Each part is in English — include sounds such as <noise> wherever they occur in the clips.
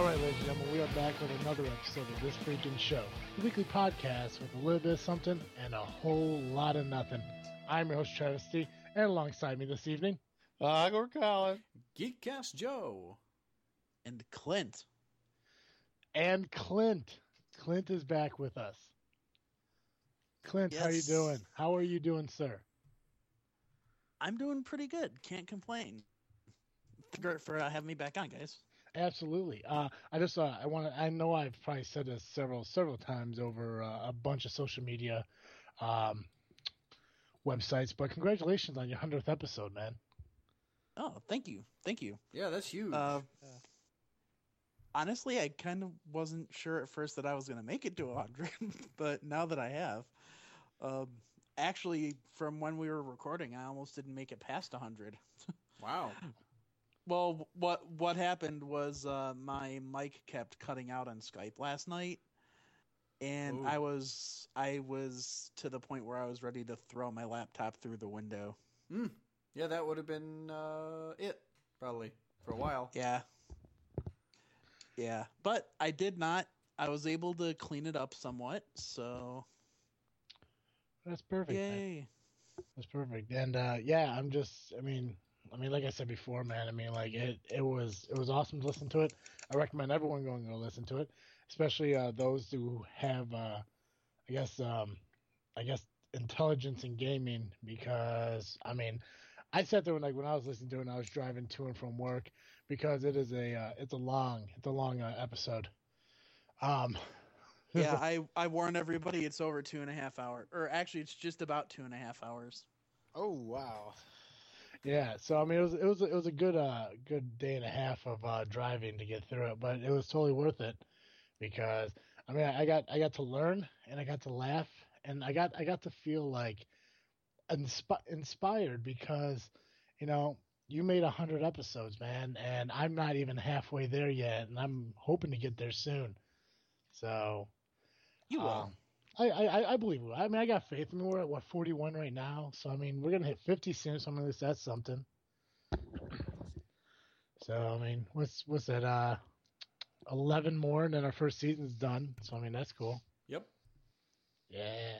All right, ladies and gentlemen, we are back with another episode of This Freaking Show, the weekly podcast with a little bit of something and a whole lot of nothing. I'm your host, Travis T, and alongside me this evening, Igor Colin. Geekcast Joe. And Clint. and Clint. Clint is back with us. Clint, how you doing? How are you doing, sir? I'm doing pretty good. Can't complain. Great for uh, having me back on, guys. Absolutely. Uh, I just uh, I want to. I know I've probably said this several several times over uh, a bunch of social media um, websites, but congratulations on your hundredth episode, man. Oh, thank you. Thank you. Yeah, that's huge. Uh, honestly, I kind of wasn't sure at first that I was going to make it to 100, <laughs> but now that I have, um, actually, from when we were recording, I almost didn't make it past 100. <laughs> wow. Well, what what happened was uh, my mic kept cutting out on Skype last night, and Ooh. I was I was to the point where I was ready to throw my laptop through the window. Yeah, that would have been uh, it, probably, for a while. Yeah, yeah, but I did not. I was able to clean it up somewhat, so That's perfect. man. yay! That's perfect. And uh, yeah, I'm just. I mean, I mean, like I said before, man. I mean, like it. It was. It was awesome to listen to it. I recommend everyone going to listen to it, especially uh, those who have, uh, I guess, um, I guess, intelligence in gaming. Because I mean, I sat there and like when I was listening to it, and I was driving to and from work because it is a. Uh, it's a long. It's a long uh, episode. Um. <laughs> Yeah, I I warn everybody it's over two and a half hours, or actually it's just about two and a half hours. Oh wow. Yeah, so I mean it was it was it was a good uh good day and a half of uh driving to get through it, but it was totally worth it because I mean I got I got to learn and I got to laugh and I got I got to feel like inspi- inspired because you know you made a hundred episodes, man, and I'm not even halfway there yet, and I'm hoping to get there soon. So You will. um, I, I, I believe it. I mean, I got faith. I mean, we're at what 41 right now, so I mean, we're gonna hit 50 soon. So I mean, that's something. So I mean, what's what's that? Uh, 11 more, and then our first season's done. So I mean, that's cool. Yep. Yeah.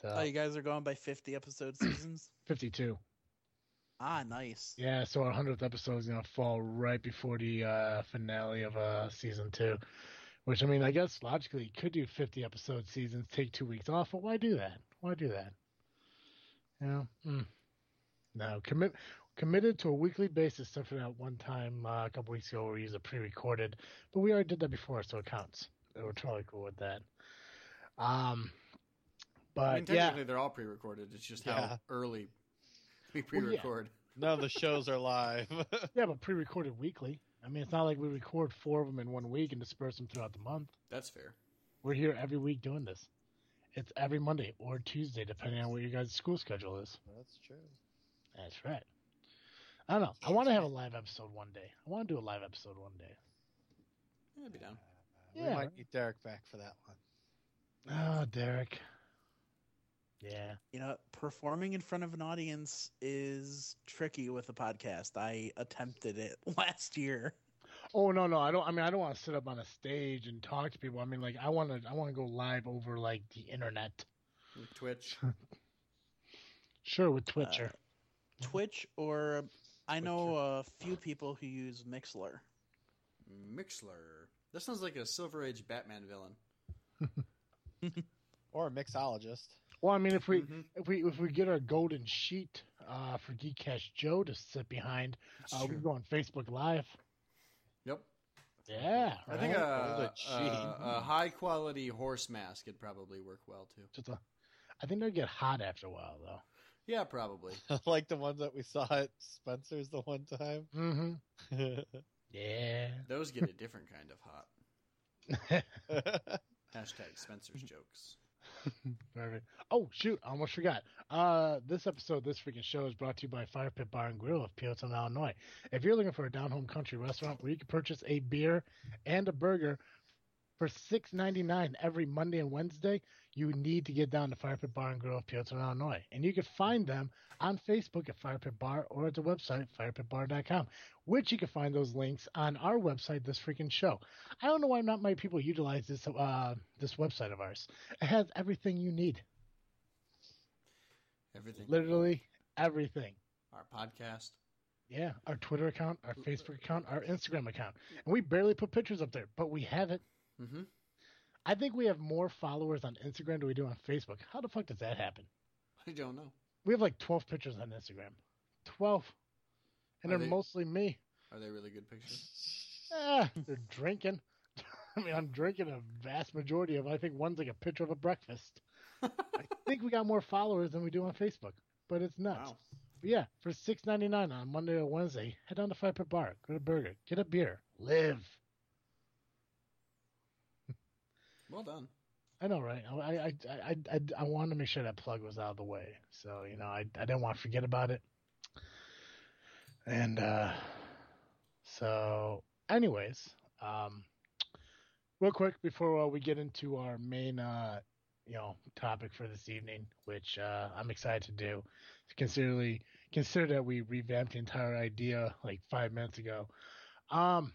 So oh, you guys are going by fifty episode <clears throat> seasons. 52. ah, nice. Yeah. So our 100th episode is gonna fall right before the uh, finale of uh, season two. Which I mean, I guess logically you could do 50 episode seasons, take two weeks off, but why do that? Why do that? You know, mm. no commit committed to a weekly basis. Except for that one time uh, a couple weeks ago where we used a pre-recorded, but we already did that before, so it counts. So We're totally cool with that. Um, but I mean, yeah, technically, they're all pre recorded. It's just Yeah. how early we pre record. None of the shows are live. <laughs> yeah, but pre-recorded weekly. I mean, it's not like we record four of them in one week and disperse them throughout the month. That's fair. We're here every week doing this. It's every Monday or Tuesday, depending on what your guys' school schedule is. That's true. That's right. I don't know. I want to have a live episode one day. I want to do a live episode one day. Yeah, I'd be down. We Yeah. might need Derek back for that one. Oh, Derek. Yeah. You know, performing in front of an audience is tricky with a podcast. I attempted it <laughs> last year. Oh no, no. I don't. I mean, I don't want to sit up on a stage and talk to people. I mean, like, I want to. I want to go live over like the internet. With Twitch. <laughs> Sure, with Twitcher. Uh, Twitch or I know a few people who use Mixler. Mixler. That sounds like a Silver Age Batman villain. <laughs> Or a mixologist. Well, I mean, if we if we if we get our golden sheet uh, for Geekcast Joe to sit behind, uh, we can go on Facebook Live. Yep. Yeah, I think right? a, Golden a, a high quality horse mask would probably work well too. Just a, I think they'd get hot after a while, though. Yeah, probably. <laughs> like the ones that we saw at Spencer's the one time. Mm-hmm. <laughs> Yeah. Those get a different kind of hot. <laughs> Hashtag Spencer's jokes. <laughs> Perfect. Oh shoot, I almost forgot. Uh, this episode, this freaking show is brought to you by Fire Pit Bar and Grill of Peeltown, Illinois. If you're looking for a down home country restaurant where you can purchase a beer and a burger for six ninety nine every Monday and Wednesday, you need to get down to Fire Pit Bar and Grill, of Peelton, Illinois, and you can find them on Facebook at Fire Pit Bar or at the website firepitbar.com, which you can find those links on our website. This freaking show. I don't know why not many people utilize this uh, this website of ours. It has everything you need, Everything. literally everything. Our podcast. Yeah, our Twitter account, our Facebook account, our Instagram account, and we barely put pictures up there, but we have it. Mm-hmm. I think we have more followers on Instagram than we do on Facebook. How the fuck does that happen? I don't know. We have like 12 pictures on Instagram. 12. And Are they're they- mostly me. Are they really good pictures? <laughs> Ah, they're drinking. <laughs> I mean, I'm drinking a vast majority of. I think one's like a picture of a breakfast. I <laughs> think we got more followers than we do on Facebook, but it's nuts. Wow. But yeah, for six ninety nine on Monday or Wednesday, head down to Fire Pit Bar, get a burger, get a beer, live. Well done. I know, right? I I I I, I, wanted to make sure that plug was out of the way, so you know, I I didn't want to forget about it. And uh, so, anyways, um, real quick before uh, we get into our main uh, you know topic for this evening, which uh, I'm excited to do, considerably consider that we revamped the entire idea like five minutes ago. Um,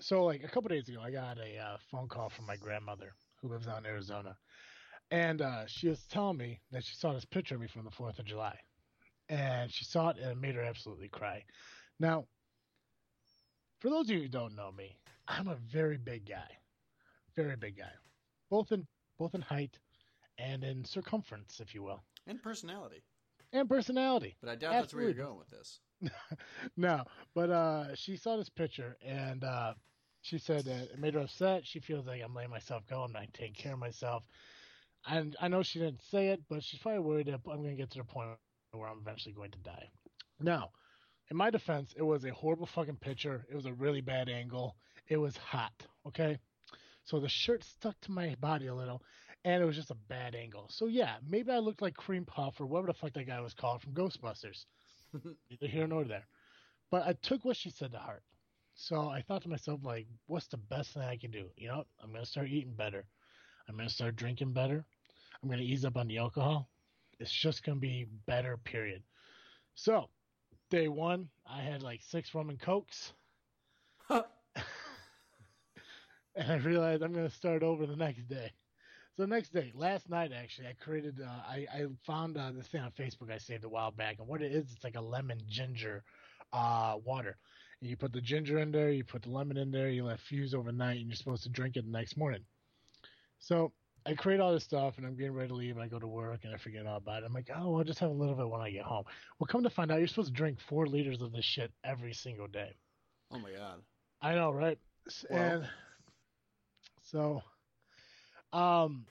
so like a couple days ago, I got a uh, phone call from my grandmother who lives out in Arizona, and uh, she was telling me that she saw this picture of me from the Fourth of July, and she saw it and it made her absolutely cry. Now, for those of you who don't know me, I'm a very big guy, very big guy, both in both in height and in circumference, if you will, And personality. and personality. But I doubt that's where you're going with this. <laughs> no, but uh, she saw this picture and uh, she said that it made her upset. She feels like I'm letting myself go. I'm not taking care of myself. And I know she didn't say it, but she's probably worried that I'm going to get to the point where I'm eventually going to die. Now, in my defense, it was a horrible fucking picture. It was a really bad angle. It was hot. Okay, so the shirt stuck to my body a little, and it was just a bad angle. So yeah, maybe I looked like Cream Puff or whatever the fuck that guy was called from Ghostbusters. <laughs> Neither here nor there. But I took what she said to heart. So I thought to myself, like, what's the best thing I can do? You know, I'm gonna start eating better. I'm gonna start drinking better. I'm gonna ease up on the alcohol. It's just gonna be better. Period. So, day one, I had like six rum and cokes, <laughs> and I realized I'm gonna start over the next day. So next day, last night actually, I created. Uh, I I found uh, this thing on Facebook I saved a while back, and what it is, it's like a lemon ginger uh, water. You put the ginger in there, you put the lemon in there, you let fuse overnight, and you're supposed to drink it the next morning. So I create all this stuff, and I'm getting ready to leave, and I go to work, and I forget all about it. I'm like, oh, I'll just have a little bit when I get home. Well, come to find out, you're supposed to drink four liters of this shit every single day. Oh my god. I know, right? Well- and so, um,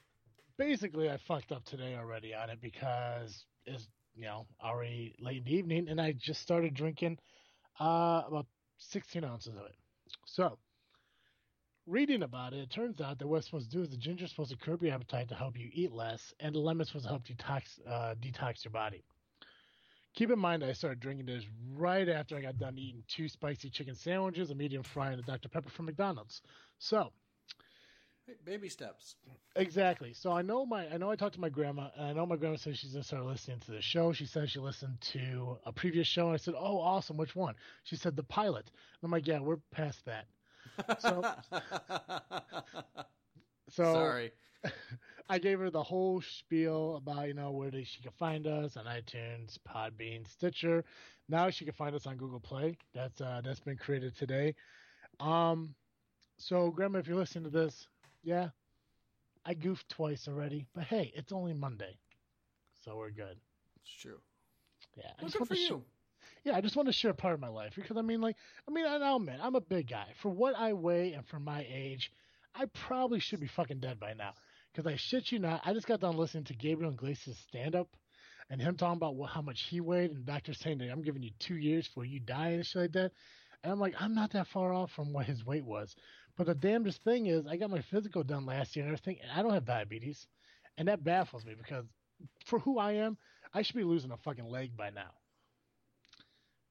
basically, I fucked up today already on it because it's you know already late in the evening, and I just started drinking uh, about 16 ounces of it. So, reading about it, it turns out that what it's supposed to do is the ginger is supposed to curb your appetite to help you eat less, and the lemon's supposed to help detox uh, detox your body. Keep in mind, I started drinking this right after I got done eating two spicy chicken sandwiches, a medium fry, and a Dr. Pepper from McDonald's. So, baby steps. exactly. So I know my, I know I talked to my grandma, and I know my grandma said she's gonna start listening to the show. She said she listened to a previous show, and I said, "Oh, awesome! Which one?" She said the pilot. And I'm like, "Yeah, we're past that." So- <laughs> So Sorry. <laughs> I gave her the whole spiel about you know where she can find us on iTunes, Podbean, Stitcher. Now she can find us on Google Play. That's uh, that's been created today. Um, so Grandma, if you're listening to this, yeah, I goofed twice already, but hey, it's only Monday, so we're good. It's true. Yeah, I Well, just good want for to sh- you. yeah, I just want to share a part of my life because I mean, like, I mean, I'll admit I'm a big guy for what I weigh and for my age. I probably should be fucking dead by now because I shit you not. I just got done listening to Gabriel Iglesias stand up and him talking about what, how much he weighed and doctor saying that I'm giving you two years before you die and shit like that. And I'm like, I'm not that far off from what his weight was. But the damnedest thing is, I got my physical done last year and everything, and I don't have diabetes, and that baffles me because for who I am, I should be losing a fucking leg by now.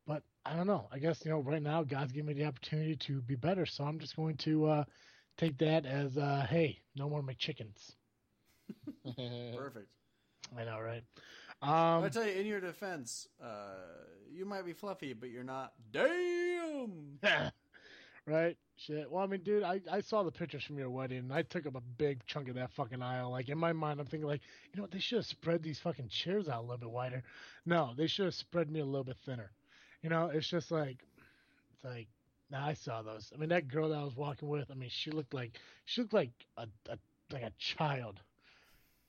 but I don't know. I guess you know right now God's giving me the opportunity to be better, so I'm just going to uh, take that as uh, hey, no more McChickens. <laughs> Perfect. I know, right? I Um, tell you, in your defense, uh, you might be fluffy, but you're not. Damn. <laughs> right? Shit. Well, I mean, dude, I, I saw the pictures from your wedding, and I took up a big chunk of that fucking aisle. Like in my mind, I'm thinking like, you know what? They should have spread these fucking chairs out a little bit wider. No, they should have spread me a little bit thinner. You know, it's just like, it's like. Now I saw those. I mean, that girl that I was walking with. I mean, she looked like she looked like a, a like a child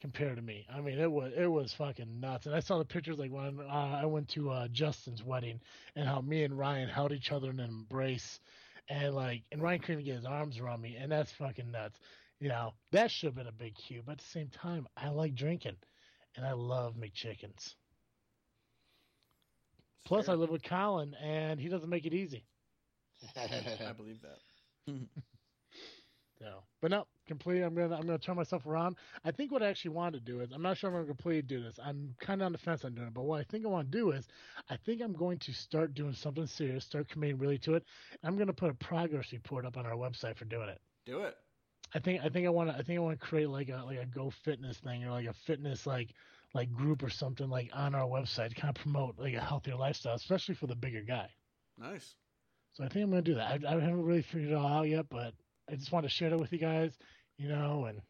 compared to me. I mean, it was it was fucking nuts. And I saw the pictures like when uh, I went to uh, Justin's wedding and how me and Ryan held each other in an embrace, and like and Ryan couldn't get his arms around me, and that's fucking nuts. You know, that should have been a big cue. But at the same time, I like drinking, and I love McChickens. Plus, I live with Colin, and he doesn't make it easy. <laughs> I believe that. <laughs> So, but no, completely. I'm gonna I'm gonna turn myself around. I think what I actually want to do is I'm not sure I'm gonna completely do this. I'm kind of on the fence on doing it, but what I think I want to do is I think I'm going to start doing something serious, start committing really to it. I'm gonna put a progress report up on our website for doing it. Do it. I think I think I want to I think I want to create like a like a Go Fitness thing or like a fitness like like group or something like on our website to kind of promote like a healthier lifestyle, especially for the bigger guy. Nice. So I think I'm gonna do that. I, I haven't really figured it all out yet, but I just want to share it with you guys, you know, and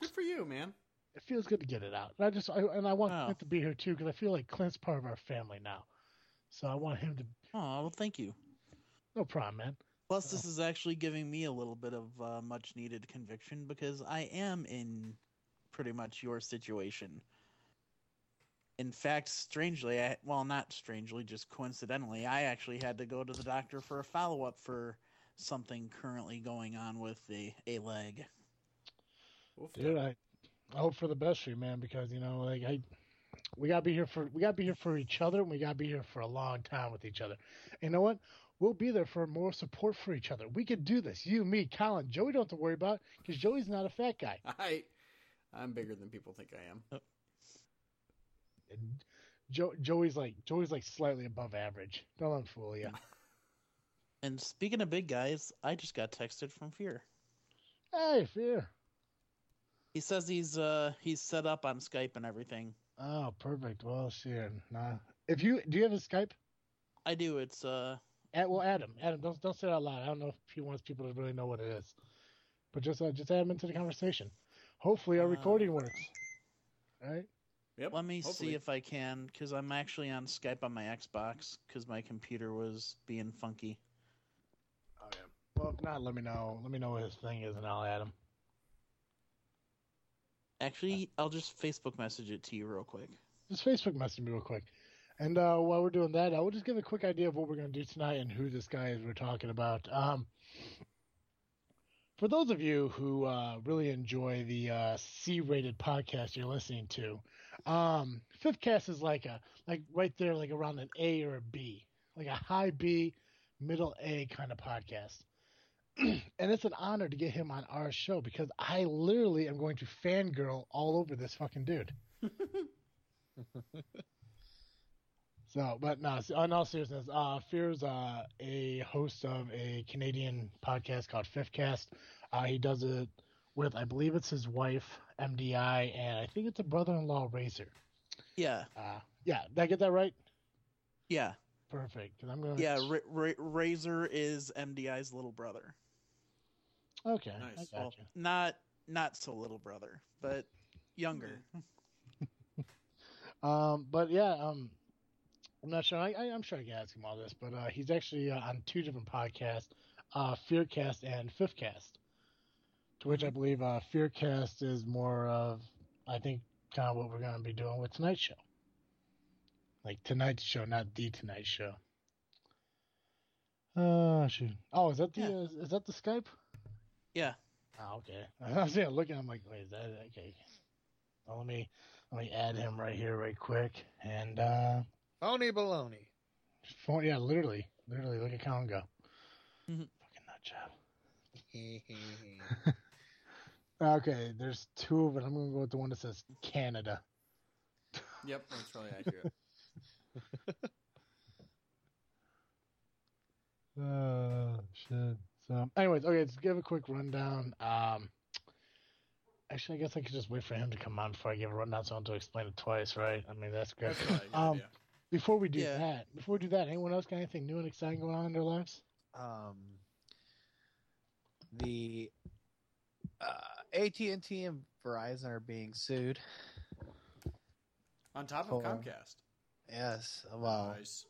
Good for you, man. it feels good to get it out. And I just I, and I want Wow. Clint to be here too because I feel like Clint's part of our family now. So I want him to. Oh, well, thank you. No problem, man. Plus, this is actually giving me a little bit of uh, much needed conviction because I am in pretty much your situation. In fact, strangely, I, well, not strangely, just coincidentally, I actually had to go to the doctor for a follow up for something currently going on with the a leg. Dude, I, I hope for the best for you, man, because you know, like I, we gotta be here for we gotta be here for each other, and we gotta be here for a long time with each other. And you know what? We'll be there for more support for each other. We could do this. You, me, Colin, Joey don't have to worry about because Joey's not a fat guy. <laughs> I, I'm bigger than people think I am. Oh. And jo- Joey's like Joey's like slightly above average. Don't let him fool you. <laughs> And speaking of big guys, I just got texted from Fear. Hey, fear. He says he's uh he's set up on Skype and everything. Oh, perfect. Well, shit. Nah. If you do, you have a Skype? I do. It's uh Add, well, Adam. Adam, don't don't say it out loud. I don't know if he wants people to really know what it is, but just uh, just add him into the conversation. Hopefully, our Uh, recording works. Right? Yep. Let me hopefully. see if I can, because I'm actually on Skype on my Xbox, because my computer was being funky. Well, if not, let me know. Let me know what his thing is, and I'll add him. Actually, I'll just Facebook message it to you real quick. Just Facebook message me real quick. And uh, while we're doing that, I will just give a quick idea of what we're going to do tonight and who this guy is we're talking about. Um, for those of you who uh, really enjoy the uh, C-rated podcast you're listening to, um, Fifth Cast is like a like right there, like around an A or a B, like a high B, middle A kind of podcast. <clears throat> and it's an honor to get him on our show because I literally am going to fangirl all over this fucking dude. <laughs> So, but no, in all seriousness, uh, Fear's uh, a host of a Canadian podcast called Fifth Cast. Uh, he does it with, I believe it's his wife, MDI, and I think it's a brother-in-law, Razor. Yeah, Uh, yeah, did I get that right? yeah, Perfect. I'm gonna. yeah. Ra- Ra- Razor is MDI's little brother. Okay. Nice. I Well, gotcha. not not so little brother, but younger. <laughs> Um, but yeah, um, I'm not sure. I, I, I'm sure I can ask him all this, but uh, he's actually uh, on two different podcasts, uh, Fearcast and Fifthcast, to which I believe uh, Fearcast is more of, I think, kind of what we're going to be doing with tonight's show. Like tonight's show, not the Tonight Show. Oh shoot! Oh, is that the Yeah. uh, is that the Skype? Yeah. Oh, okay. <laughs> I was yeah, looking. I'm like, wait, is that okay? Well, let me let me add him right here, right quick, and uh, Phony baloney. phone. Yeah, literally, literally. Look at Colin go. Mhm. Fucking nut job. <laughs> Okay, there's two of it. I'm gonna go with the one that says Canada. Yep, that's really accurate. <laughs> Oh shit. So, anyways, okay, let's give a quick rundown. Um, actually, I guess I could just wait for him to come on before I give a rundown, so I don't have to explain it twice, right? I mean, that's great. That's probably a Um, idea. Before we do Yeah. that, before we do that, anyone else got anything new and exciting going on in their lives? Um, the uh, AT&T and Verizon are being sued. On top of Comcast. Yes. Well, Nice.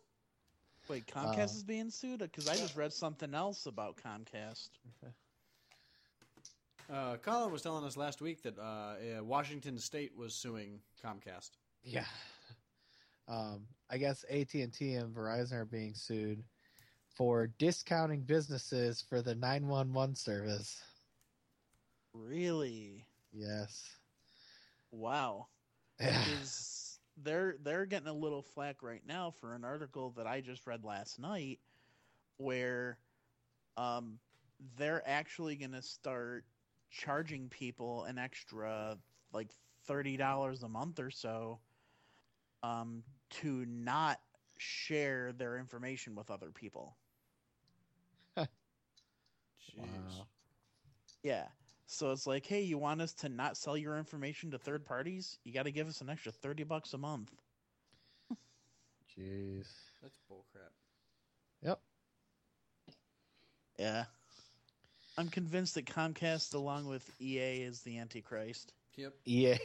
Wait, Comcast Uh, is being sued? Because I just read something else about Comcast. Uh, Colin was telling us last week that uh, Washington State was suing Comcast. yeah. <laughs> Um, I guess AT&T and Verizon are being sued for discounting businesses for the 911 service. Really? Yes. Wow. Because they're they're getting a little flack right now for an article that I just read last night, where um they're actually going to start charging people an extra like thirty dollars a month or so, um, to not share their information with other people. Jeez. Wow. Yeah. So it's like, hey, you want us to not sell your information to third parties? You got to give us an extra 30 bucks a month. Jeez. That's bullcrap. Yep. Yeah. I'm convinced that Comcast, along with EA, is the Antichrist. Yep. EA,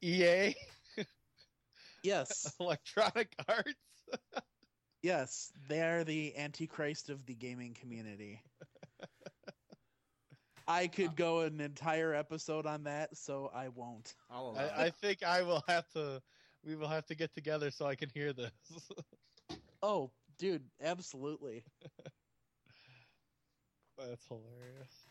EA, <laughs> Yes. <laughs> Electronic Arts. <laughs> yes. They are the Antichrist of the gaming community. I could go an entire episode on that, so I won't. I'll I, I think I will have to. We will have to get together so I can hear this. <laughs> Oh, dude, absolutely. <laughs> That's hilarious.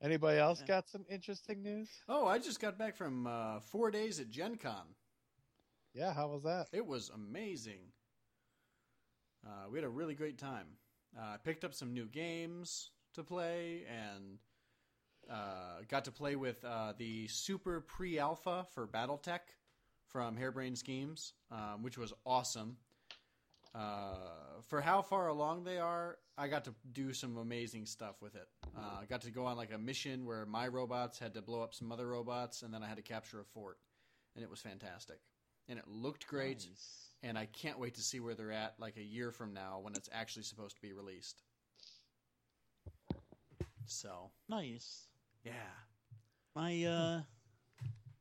Anybody else got some interesting news? Oh, I just got back from uh, four days at Gen Con. Yeah, how was that? It was amazing. Uh, we had a really great time. Uh, I picked up some new games to play and uh, got to play with uh, the super pre alpha for Battletech from Harebrained Schemes, um, which was awesome. Uh, for how far along they are, I got to do some amazing stuff with it. I got to go on like a mission where my robots had to blow up some other robots, and then I had to capture a fort, and it was fantastic. And it looked great Nice. and I can't wait to see where they're at like a year from now when it's actually supposed to be released. So, Nice. yeah. My uh,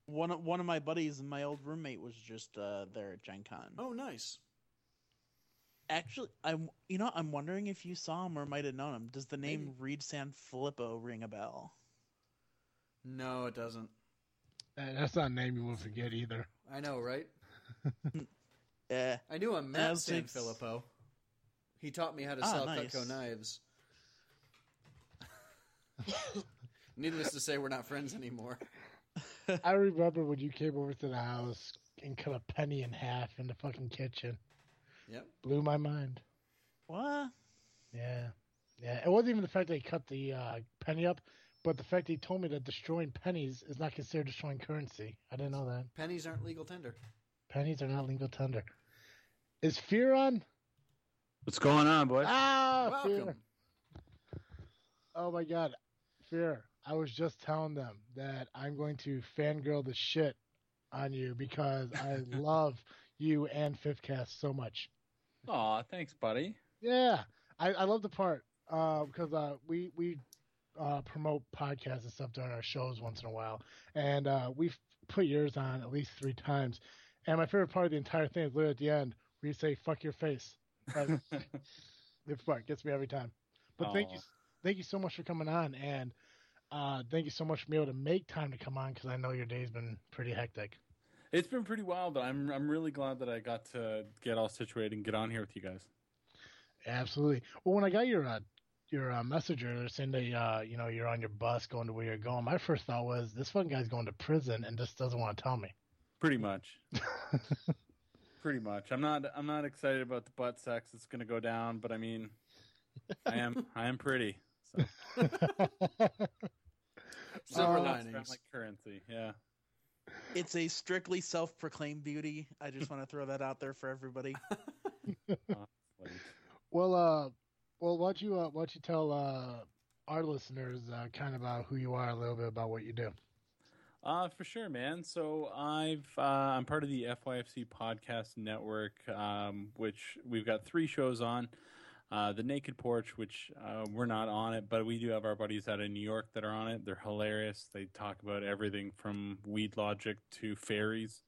one of, one of my buddies and my old roommate was just uh, there at Gen Con. Oh, nice. Actually, I'm you know I'm wondering if you saw him or might have known him. Does the name Reed Sanfilippo ring a bell? No, it doesn't. That's not a name you will forget either. I know, right? Yeah. <laughs> I knew a Matt As it's- Sanfilippo. He taught me how to Ah, sell nice. Cutco knives. <laughs> Needless to say, we're not friends anymore. I remember when you came over to the house and cut a penny in half in the fucking kitchen. Yep. Blew my mind. What? Yeah. Yeah. It wasn't even the fact that he cut the uh, penny up, but the fact that he told me that destroying pennies is not considered destroying currency. I didn't know that. Pennies aren't legal tender. Pennies are not legal tender. Is fear on? What's going on, boys? Ah, fear. Oh my god. Fear. I was just telling them that I'm going to fangirl the shit on you because I <laughs> love you and Fifthcast so much. Aw, thanks, buddy. Yeah, I, I love the part uh, because uh, we we uh, promote podcasts and stuff during our shows once in a while, and uh, we've put yours on at least three times. And my favorite part of the entire thing is literally at the end where you say "fuck your face." Like, <laughs> the part gets me every time. But thank you, thank you so much for coming on, and uh, thank you so much for being able to make time to come on because I know your day's been pretty hectic. It's been pretty wild, but I'm I'm really glad that I got to get all situated and get on here with you guys. Absolutely. Well, when I got your uh, your uh, message earlier saying that uh, you know you're on your bus going to where you're going, my first thought was this fucking guy's going to prison and just doesn't want to tell me. Pretty much. <laughs> pretty much. I'm not I'm not excited about the butt sex that's going to go down, but I mean, I am I am pretty. So <laughs> Silver Uh, linings. Like currency, yeah. It's a strictly self-proclaimed beauty. I just want to throw that out there for everybody. <laughs> Well, uh, well, why don't you uh, why don't you tell uh, our listeners uh, kind of about who you are, a little bit about what you do. Uh, for sure, man. So I've uh, I'm part of the FYFC podcast network, um, which we've got three shows on. Uh, the Naked Porch, which uh, we're not on it, but we do have our buddies out of New York that are on it. They're hilarious. They talk about everything from weed logic to fairies.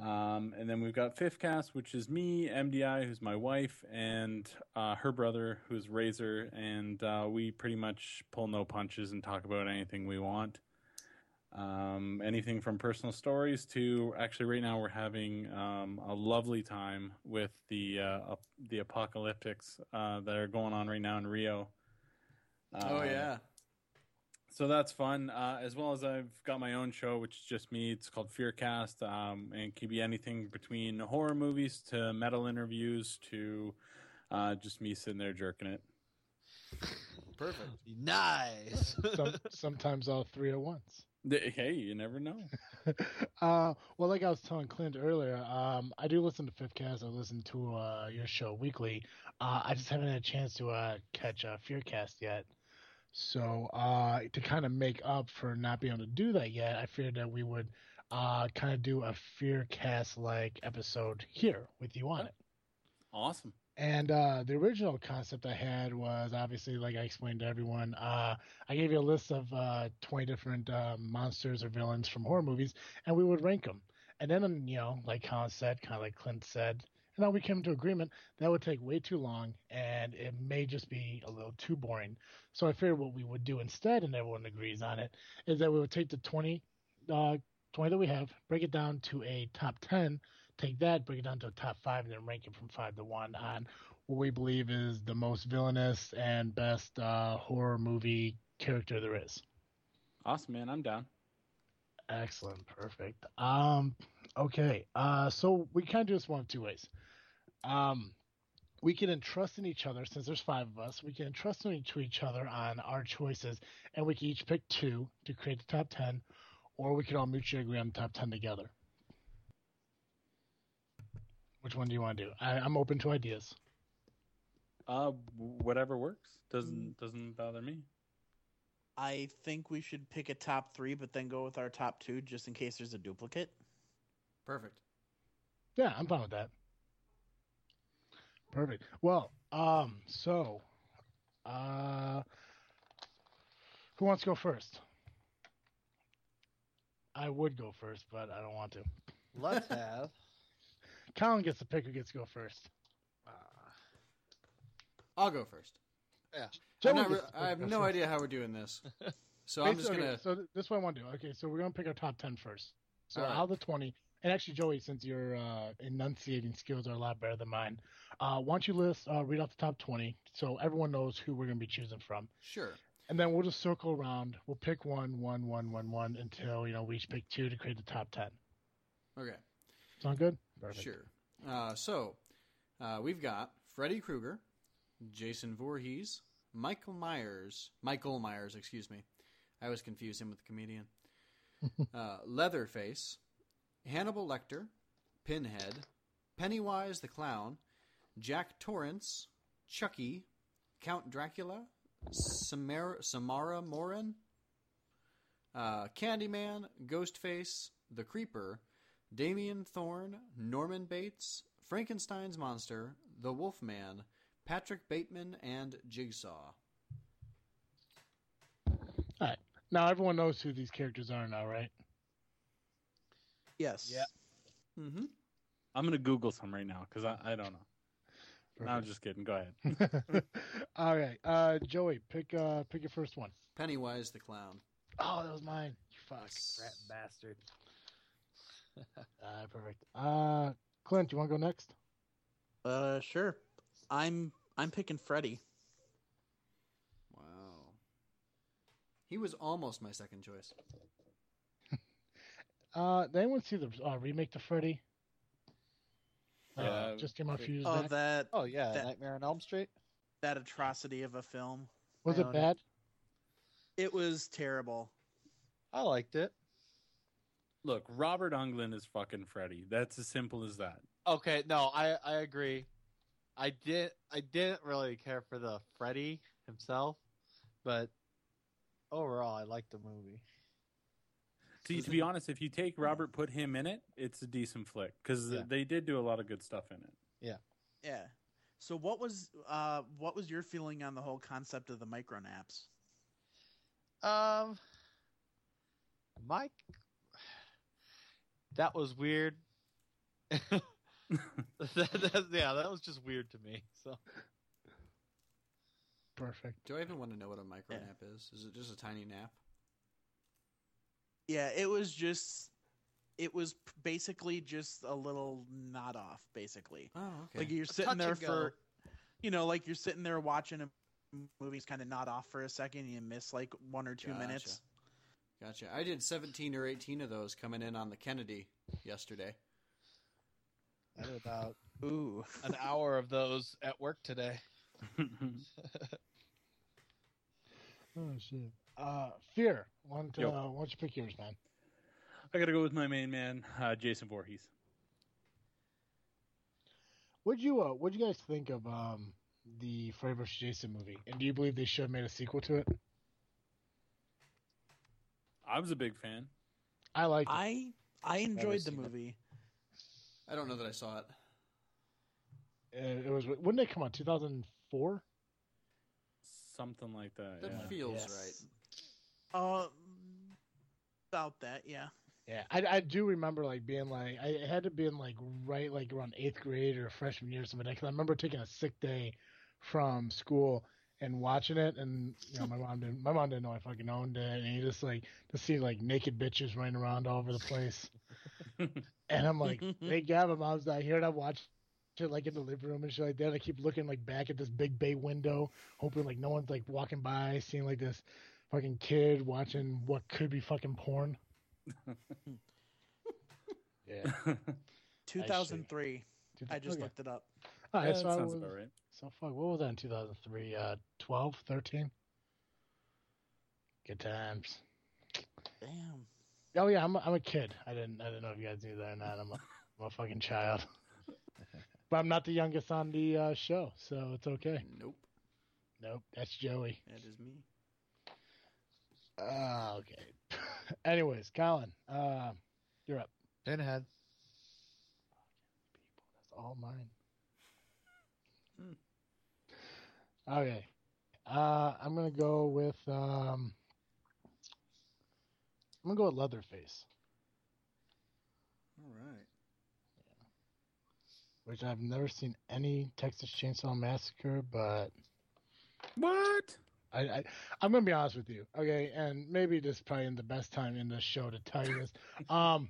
Um, and then we've got Fifth Cast, which is me, MDI, who's my wife, and uh, her brother, who's Razor, and uh, we pretty much pull no punches and talk about anything we want. Um, anything from personal stories to actually, right now we're having um, a lovely time with the uh, ap- the apocalyptics uh, that are going on right now in Rio. oh Um, yeah. so that's fun. Uh, as well as I've got my own show, which is just me. It's called Fearcast, um, and it can be anything between horror movies to metal interviews to uh, just me sitting there jerking it. Perfect. <laughs> Nice. Some, sometimes all three at once. Hey, you never know. <laughs> uh, well, like I was telling Clint earlier, um, I do listen to Fifth Cast. I listen to uh, your show weekly. Uh, I just haven't had a chance to uh, catch uh, Fearcast yet. So uh, to kind of make up for not being able to do that yet, I figured that we would uh, kind of do a Fearcast like episode here with you on it. Awesome. And uh, the original concept I had was obviously, like I explained to everyone, uh, I gave you a list of uh, 20 different uh, monsters or villains from horror movies, and we would rank them. And then, you know, like Colin said, kind of like Clint said, and then we came to agreement that would take way too long, and it may just be a little too boring. So I figured what we would do instead, and everyone agrees on it, is that we would take the 20, uh, 20 that we have, break it down to a top 10, take that, bring it down to a top five, and then rank it from five to one on what we believe is the most villainous and best uh, horror movie character there is. Awesome, man. I'm down. Excellent, perfect. Um, okay, uh, so we kind of do this one of two ways. Um, we can entrust in each other since there's five of us. We can entrust in to each other on our choices, and we can each pick two to create the top ten, or we can all mutually agree on the top ten together. Which one do you want to do? I, I'm open to ideas. Uh, whatever works. Mm. Doesn't doesn't bother me. I think we should pick a top three, but then go with our top two just in case there's a duplicate. Perfect. Yeah, I'm fine with that. Perfect. Well, um, so, uh, who wants to go first? I would go first, but I don't want to. Let's have. Colin gets to pick who gets to go first. Uh, I'll go first. Yeah. I'm not re- I have no idea how we're doing this, <laughs> so I'm just Basically, gonna. okay, So th- this is what I want to do. Okay, so we're gonna pick our top ten first. So All right. out of the twenty, and actually, Joey, since your uh, enunciating skills are a lot better than mine, uh, why don't you list uh, read off the top twenty so everyone knows who we're gonna be choosing from. Sure. And then we'll just circle around. We'll pick one, one, one, one, one until you know we each pick two to create the top ten. Okay. Sound good? Perfect. Sure. Uh, so uh, we've got Freddy Krueger, Jason Voorhees, Michael Myers, Michael Myers, excuse me. I always confuse him with the comedian. <laughs> uh, Leatherface, Hannibal Lecter, Pinhead, Pennywise the Clown, Jack Torrance, Chucky, Count Dracula, Samara, Samara Morgan, uh, Candyman, Ghostface, The Creeper, Damien Thorne, Norman Bates, Frankenstein's Monster, The Wolfman, Patrick Bateman, and Jigsaw. All right. Now everyone knows who these characters are now, right? Yes. Yeah. Mm-hmm. I'm gonna Google some right now because I, I don't know. No, I'm just kidding. Go ahead. <laughs> All right, uh, Joey, pick uh, pick your first one. Pennywise the Clown. Oh, that was mine. You fuck. rat bastard. <laughs> Uh, perfect. Uh, Clint, you want to go next? Uh, sure. I'm I'm picking Freddy. Wow. He was almost my second choice. <laughs> Uh, did anyone see the uh, remake to Freddy? Uh, Yeah, just came out a few years Oh, back. that Oh yeah, That- Nightmare on Elm Street. that atrocity of a film. Was I it own bad? It was terrible. I liked it. Look, Robert Englund is fucking Freddy. That's as simple as that. Okay, no, I I agree. I did I didn't really care for the Freddy himself, but overall I liked the movie. See, to be honest, if you take Robert, put him in it, it's a decent flick because Yeah. they did do a lot of good stuff in it. Yeah. Yeah. So what was uh what was your feeling on the whole concept of the micronaps? Um, Mike, that was weird. <laughs> <laughs> that, that- yeah, that was just weird to me. So Perfect. Do I even want to know what a micro nap is? Is it just a tiny nap? Yeah, it was just it was basically just a little nod off basically. Oh, okay. Like you're A sitting there and go. for you know, like you're sitting there watching a movie's kind of nod off for a second and you miss like one or two Gotcha. minutes. Gotcha. I did 17 or 18 of those coming in on the Kennedy yesterday. I did about Ooh. an hour of those at work today. <laughs> Oh shit. Uh, fear. Why don't, Yo. uh, why don't you pick yours, man? I got to go with my main man, uh, Jason Voorhees. What'd you uh, What'd you guys think of um the Freddy vs. Jason movie? And do you believe they should have made a sequel to it? I was a big fan. I liked it. I I enjoyed the seen it. movie. I don't know that I saw it. Uh, It was when did it come out? Two thousand four. Something like that. That yeah. feels Yes. Uh about that, yeah. Yeah, I, I do remember like being like I it had to be in like right like around eighth grade or freshman year or something. Because I remember taking a sick day from school and watching it, and you know my mom didn't my mom didn't know I fucking owned it, and you just like to see like naked bitches running around all over the place, <laughs> and I'm like, thank God my mom's not here, and I watched it like in the living room and shit like that. I keep looking like back at this big bay window, hoping like no one's like walking by, seeing like this fucking kid watching what could be fucking porn. <laughs> Yeah. <laughs> 2003. I just Okay. looked it up. All <laughs> Yeah, right, that so, sounds was, about right. so fuck, what was that in 2003? Uh, 12, 13? Good times. Damn. Oh yeah, I'm a, I'm a kid. I didn't I didn't know if you guys knew that or not. I'm a, <laughs> I'm a fucking child. but I'm not the youngest on the uh, show, so it's okay. Nope. Nope, that's Joey. That is me. Uh, okay. <laughs> Anyways, Colin, uh, you're up. Pinhead. People, that's all mine. Hmm. Okay. Uh, I'm gonna go with um. I'm gonna go with Leatherface, All right. which I've never seen any Texas Chainsaw Massacre, but What? I, I I'm gonna be honest with you, okay, and maybe this is probably the best time in the show to tell you this. <laughs> Um,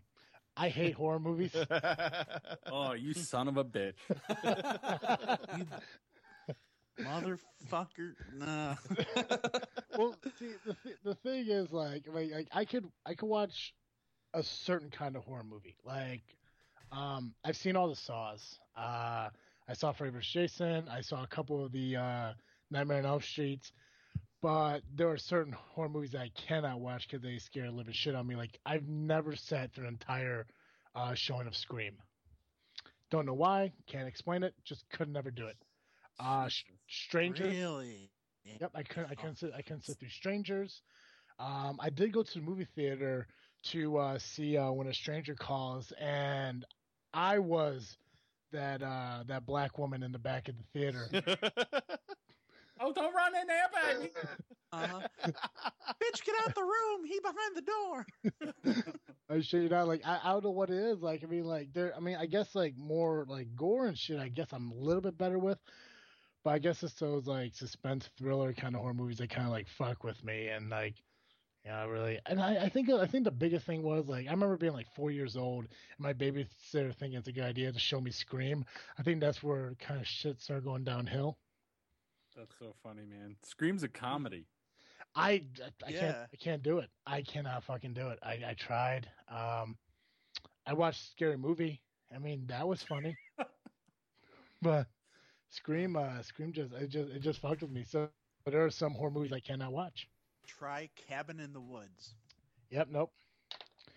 I hate horror movies. <laughs> Oh, you son of a bitch. <laughs> You motherfucker. Nah. <laughs> well, see, the th- the thing is, like, like, like, I could I could watch a certain kind of horror movie. Like, um, I've seen all the Saws. Uh, I saw Freddy vs. Jason. I saw a couple of the uh, Nightmare on Elm Streets. But there are certain horror movies I cannot watch because they scare the living shit of me. Like, I've never sat through an entire uh, showing of Scream. Don't know why. Can't explain it. Just could never do it. Uh, Sh- Stranger. Really? Yep, I couldn't. I couldn't sit. I couldn't sit through strangers. Um, I did go to the movie theater to uh, see uh, when a stranger calls, and I was that uh, that black woman in the back of the theater. <laughs> Oh, don't run in there, baby. <laughs> Uh-huh. Bitch, get out the room. He behind the door. <laughs> I shit you not. Like I, I don't know what it is. Like I mean, like there. I mean, I guess like more like gore and shit. I guess I'm a little bit better with. But I guess it's those like suspense thriller kind of horror movies that kind of like fuck with me and like, yeah, really. And I, I think I think the biggest thing was like I remember being like four years old and my babysitter thinking it's a good idea to show me Scream. I think that's where kind of shit started going downhill. That's so funny, man. Scream's a comedy. I, I, I can't I can't do it. I cannot fucking do it. I, I tried. Um, I watched Scary Movie. I mean that was funny, <laughs> but Scream, uh, Scream just it just it just fucked with me. So but there are some horror movies I cannot watch. Try Cabin in the Woods. Yep, nope.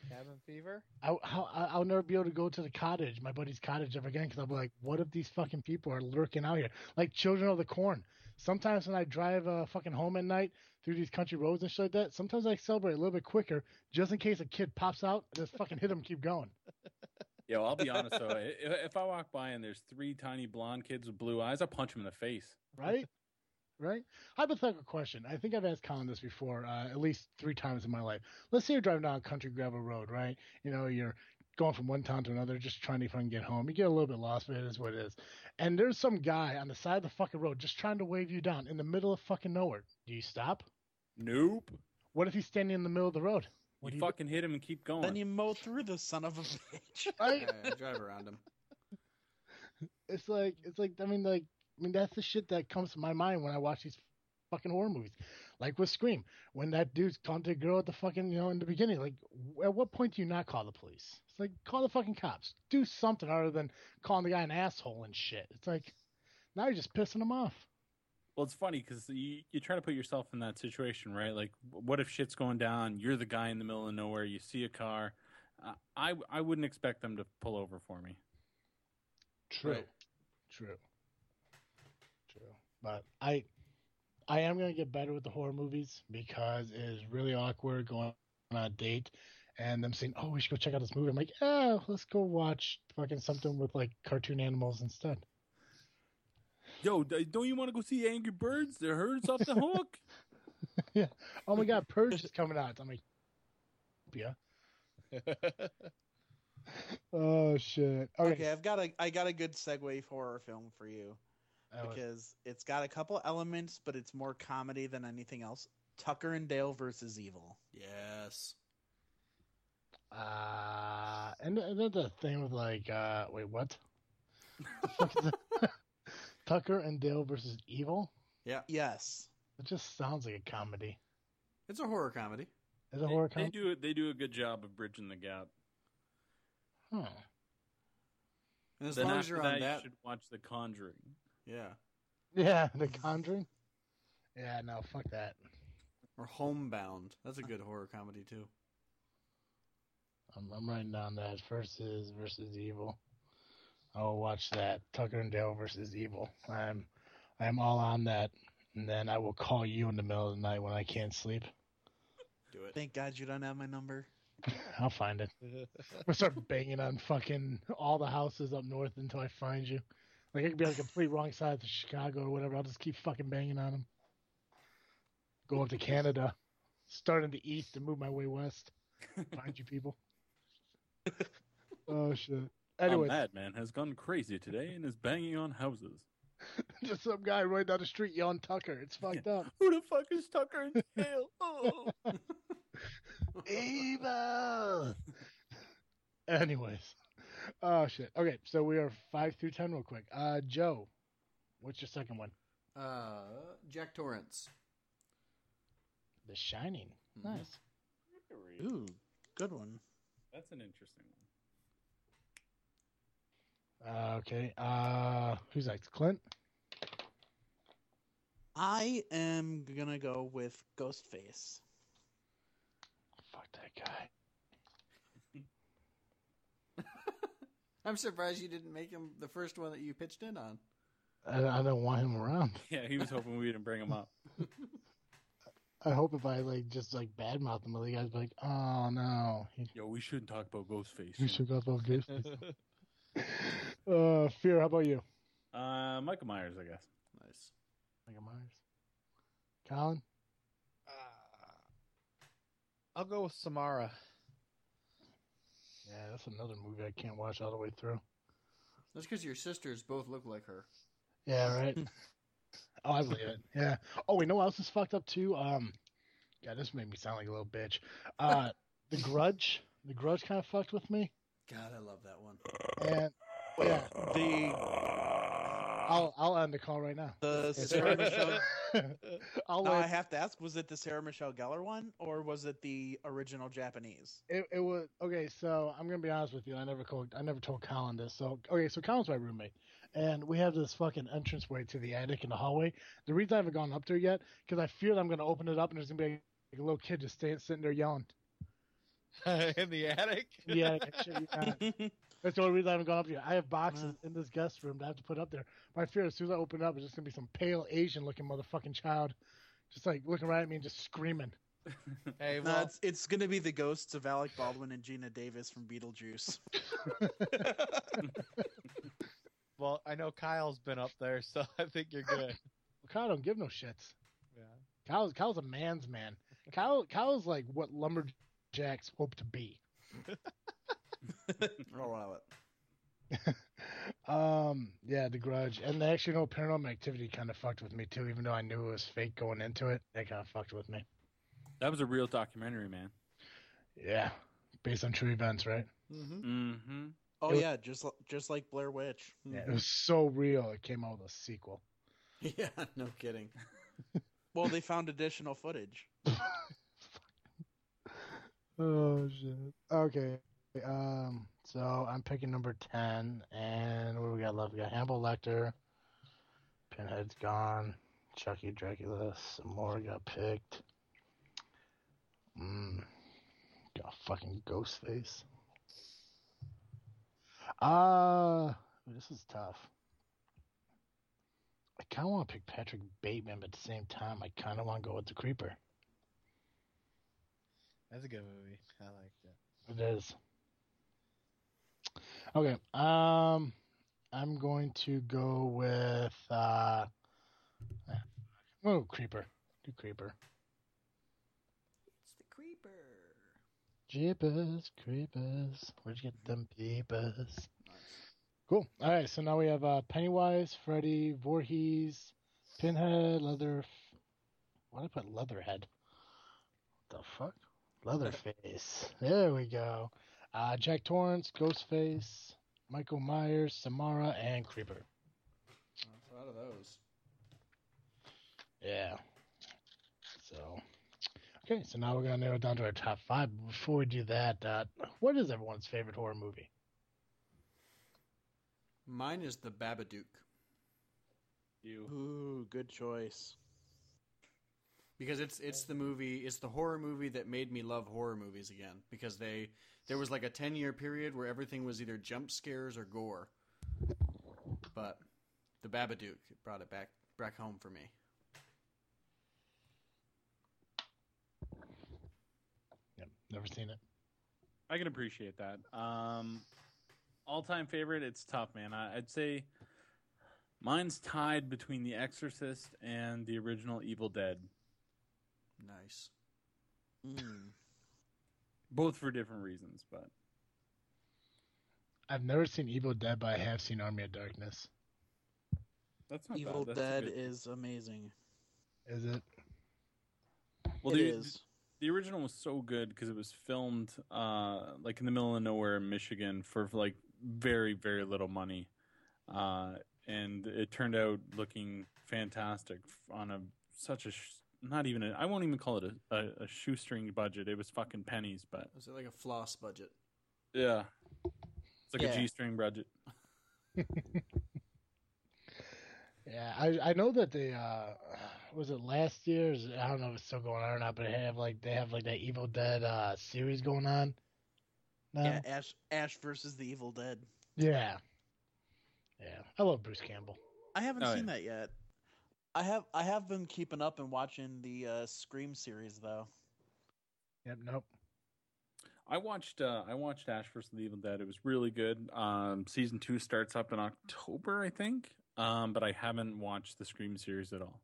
Cabin fever. I, how, I- I'll never be able to go to the cottage, my buddy's cottage, ever again because I'll be like, what if these fucking people are lurking out here, like children of the corn? Sometimes when I drive uh, fucking home at night through these country roads and shit like that, sometimes I celebrate a little bit quicker just in case a kid pops out. Just fucking hit him, keep going. <laughs> Yo, I'll be honest though. If, if I walk by and there's three tiny blonde kids with blue eyes, I punch them in the face. right? right? Hypothetical question. I think I've asked Colin this before, uh, at least three times in my life. Let's say you're driving down a country gravel road, right? You know, you're going from one town to another, just trying to fucking get home. You get a little bit lost, but it is what it is. And there's some guy on the side of the fucking road just trying to wave you down in the middle of fucking nowhere. Do you stop? Nope. What if he's standing in the middle of the road? What do You you fucking hit him and keep going. Then you mow through the son of a bitch. <laughs> Right? Yeah, yeah, drive around him. <laughs> It's like it's like I mean like I mean that's the shit that comes to my mind when I watch these fucking horror movies. Like with Scream, when that dude's talking to the girl at the fucking you know in the beginning, like at what point do you not call the police? It's like call the fucking cops. Do something other than calling the guy an asshole and shit. It's like now you're just pissing him off. Well, it's funny because you, you try to put yourself in that situation, right? Like, what if shit's going down? You're the guy in the middle of nowhere. You see a car. Uh, I I wouldn't expect them to pull over for me. True. Right. True. True. But I I am gonna get better with the horror movies because it is really awkward going on a date and them saying, Oh, we should go check out this movie. I'm like, "Oh, let's go watch fucking something with like cartoon animals instead. Yo, don't you want to go see Angry Birds? The herd's off the <laughs> hook. yeah. Oh my god, Purge is coming out. I'm like Yeah. <laughs> Oh shit. Okay. Okay, I've got a I got a good segue horror film for you That was- because it's got a couple elements, but it's more comedy than anything else. Tucker and Dale versus Evil. Yes. Uh, and and then the thing with like, uh, wait, what? <laughs> The fuck is it? Tucker and Dale versus Evil. Yeah. Yes. It just sounds like a comedy. It's a horror comedy. Is it a they, horror they comedy? do they do a good job of bridging the gap. Huh. And as then long as you're that, on that, you should watch The Conjuring. yeah. Yeah, <laughs> The Conjuring. Yeah, no, fuck that. Or Homebound. That's a good horror comedy too. I'm, I'm writing down that versus versus Evil. I'll watch that Tucker and Dale versus Evil. I'm I'm all on that, and then I will call you in the middle of the night when I can't sleep. Do it. Thank God you don't have my number. <laughs> I'll find it. We'll start banging on fucking all the houses up north until I find you. Like I could be on the complete wrong side of Chicago or whatever. I'll just keep fucking banging on them. Go up to Canada, start in the east and move my way west. <laughs> Find you people. oh shit. Anyway, a madman has gone crazy today and is banging on houses. <laughs> just some guy right down the street yelling Tucker. It's fucked up. Who the fuck is Tucker and Dale? <laughs> Oh. Evil. Anyways, oh shit. Okay, so we are five through ten real quick. Uh, Joe, what's your second one? Uh, Jack Torrance. The Shining. Mhm. Nice. Ooh, good one. That's an interesting one. Uh, okay. Uh, who's next? Clint. I am gonna go with Ghostface. Fuck that guy. <laughs> I'm surprised you didn't make him the first one that you pitched in on. I, I don't want him around. <laughs> Yeah, he was hoping we didn't bring him up. <laughs> I hope if I like just like badmouth him, the guys be like, "Oh no, he, Yo, we shouldn't talk about Ghostface. We should go about this." Uh, fear. How about you? Uh, Michael Myers, I guess. Nice. Michael Myers. Colin. Uh, I'll go with Samara. Yeah, that's another movie I can't watch all the way through. That's because your sisters both look like her. Yeah, right. <laughs> oh, I believe it. Yeah. Oh, wait, know what else is fucked up too? Um, God, this made me sound like a little bitch. Uh, The Grudge. The Grudge kind of fucked with me, God, I love that one. and yeah, The I'll I'll end the call right now. the Sarah Michelle. I'll <laughs> Now I have to ask: Was it the Sarah Michelle Gellar one, or was it the original Japanese? it, it was okay. So I'm gonna be honest with you. I never told I never told Colin this. So okay, so Colin's my roommate, and we have this fucking entranceway to the attic in the hallway. The reason I haven't gone up there yet because I fear that I'm gonna open it up and there's gonna be like a little kid just staying sitting there yelling. <laughs> in the attic. Yeah, yeah. <laughs> That's the only reason I haven't gone up yet. I have boxes in this guest room that I have to put up there. My fear, as soon as I open it up, it's just gonna be some pale Asian-looking motherfucking child, just like looking right at me and just screaming. <laughs> Hey, No, well, it's, it's going to be the ghosts of Alec Baldwin and Geena Davis from Beetlejuice. <laughs> <laughs> well, I know Kyle's been up there, so I think you're good. Kyle don't give no shits. Yeah. Kyle's Kyle's a man's man. Kyle Kyle's like what lumberjacks hope to be. <laughs> I'll allow it. <laughs> Um, yeah, The Grudge, and the actually, no, Paranormal Activity kind of fucked with me too. Even though I knew it was fake going into it, that kind of fucked with me. That was a real documentary, man. Yeah, based on true events, right? Mm-hmm. Mm-hmm. Oh was- yeah, just just like Blair Witch. Yeah, it was so real. It came out with a sequel. Yeah, <laughs> no kidding. Well, they found additional footage. Oh shit. Okay. Um. So I'm picking number ten, and what do we got left? We got Hannibal Lecter. Pinhead's gone. Chucky Dracula. Some more got picked. Mm. Got fucking Ghostface. Uh this is tough. I kind of want to pick Patrick Bateman, but at the same time, I kind of want to go with the Creeper. That's a good movie. I like it. It is. Okay. Um, I'm going to go with uh, oh creeper. Do creeper. It's the creeper. Jeepers, creepers. Where'd you get them peepers? Nice. Cool. All right. So now we have uh, Pennywise, Freddy, Voorhees, Pinhead, Leather. Why did I put Leatherhead? What the fuck? Leatherface. There we go. Uh, Jack Torrance, Ghostface, Michael Myers, Samara, and Creeper. That's out of those. Yeah. So, okay. So now we're gonna narrow down to our top five. But Before we do that, uh, what is everyone's favorite horror movie? Mine is the Babadook You. Ooh, good choice. because it's it's the movie it's the horror movie that made me love horror movies again because they there was like a 10 year period where everything was either jump scares or gore but the Babadook brought it back back home for me Yep, never seen it. I can appreciate that. Um, all-time favorite, it's tough, man. I, I'd say mine's tied between The Exorcist and the original Evil Dead, nice Mm. Both for different reasons. But I've never seen Evil Dead, but I have seen Army of Darkness. that's not Evil bad. That's Dead good- is amazing. Is it? well, it the, is. the original was so good because it was filmed uh, like in the middle of nowhere in Michigan for like very very little money, uh, and it turned out looking fantastic on a such a sh- not even a, I won't even call it a, a, a shoestring budget. It was fucking pennies, but was it like a floss budget yeah, it's like Yeah. a G string budget. <laughs> Yeah, I I know that the uh was it last year? I don't know if it's still going on or not, but they have like they have like that Evil Dead uh series going on. Now. Yeah, Ash Ash versus the Evil Dead. Yeah. Yeah. I love Bruce Campbell. I haven't Oh, seen that yet. I have I have been keeping up and watching the uh, Scream series though. Yep, nope. I watched uh, I watched Ash vs. the Evil Dead. It was really good. Um, season two starts up in October, I think. Um, but I haven't watched the Scream series at all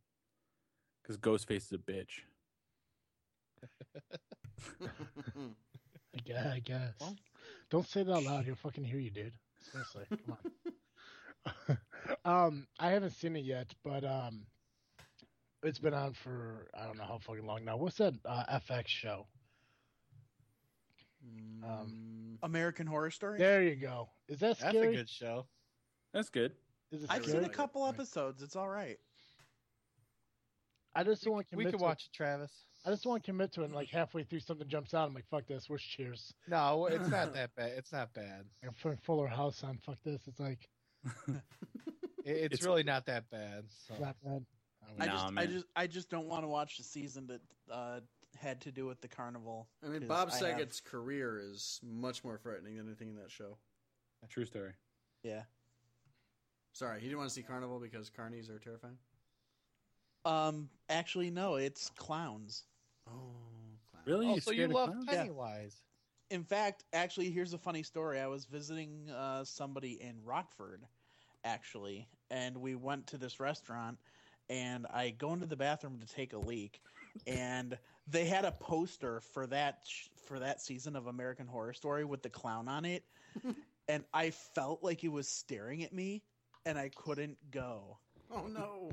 because Ghostface is a bitch. <laughs> I guess. I guess. Well- Don't say that out loud. He'll fucking hear you, dude. Seriously, come on. <laughs> um, I haven't seen it yet, but um, it's been on for I don't know how fucking long now. What's that uh, FX show? um, American Horror Story. There you go. Is that scary? That's a good show. That's good. Is it I've scary? seen a couple episodes. It's all right. I just don't want to We commit. could to watch it, Travis. I just want to commit to it. And like halfway through, something jumps out. I'm like, fuck this. Where's Cheers? No, it's not <laughs> that bad. It's not bad. I'm putting Fuller House on. Fuck this. It's like <laughs> It- It's, It's- really not that bad. So. it's not bad. I Nah, just I just I just don't want to watch the season that uh, had to do with the carnival. I mean, Bob I have- Saget's career is much more frightening than anything in that show. True story. Yeah. Sorry, he didn't want to see Carnival because carnies are terrifying. Um. Actually, no. It's clowns. Oh, clown. Really? Oh, so you love clowns? Yeah. Pennywise. In fact, actually, here's a funny story. I was visiting uh, somebody in Rockford, actually, and we went to this restaurant, and I go into the bathroom to take a leak, and they had a poster for that sh- for that season of American Horror Story with the clown on it, <laughs> and I felt like it was staring at me, and I couldn't go, Oh no.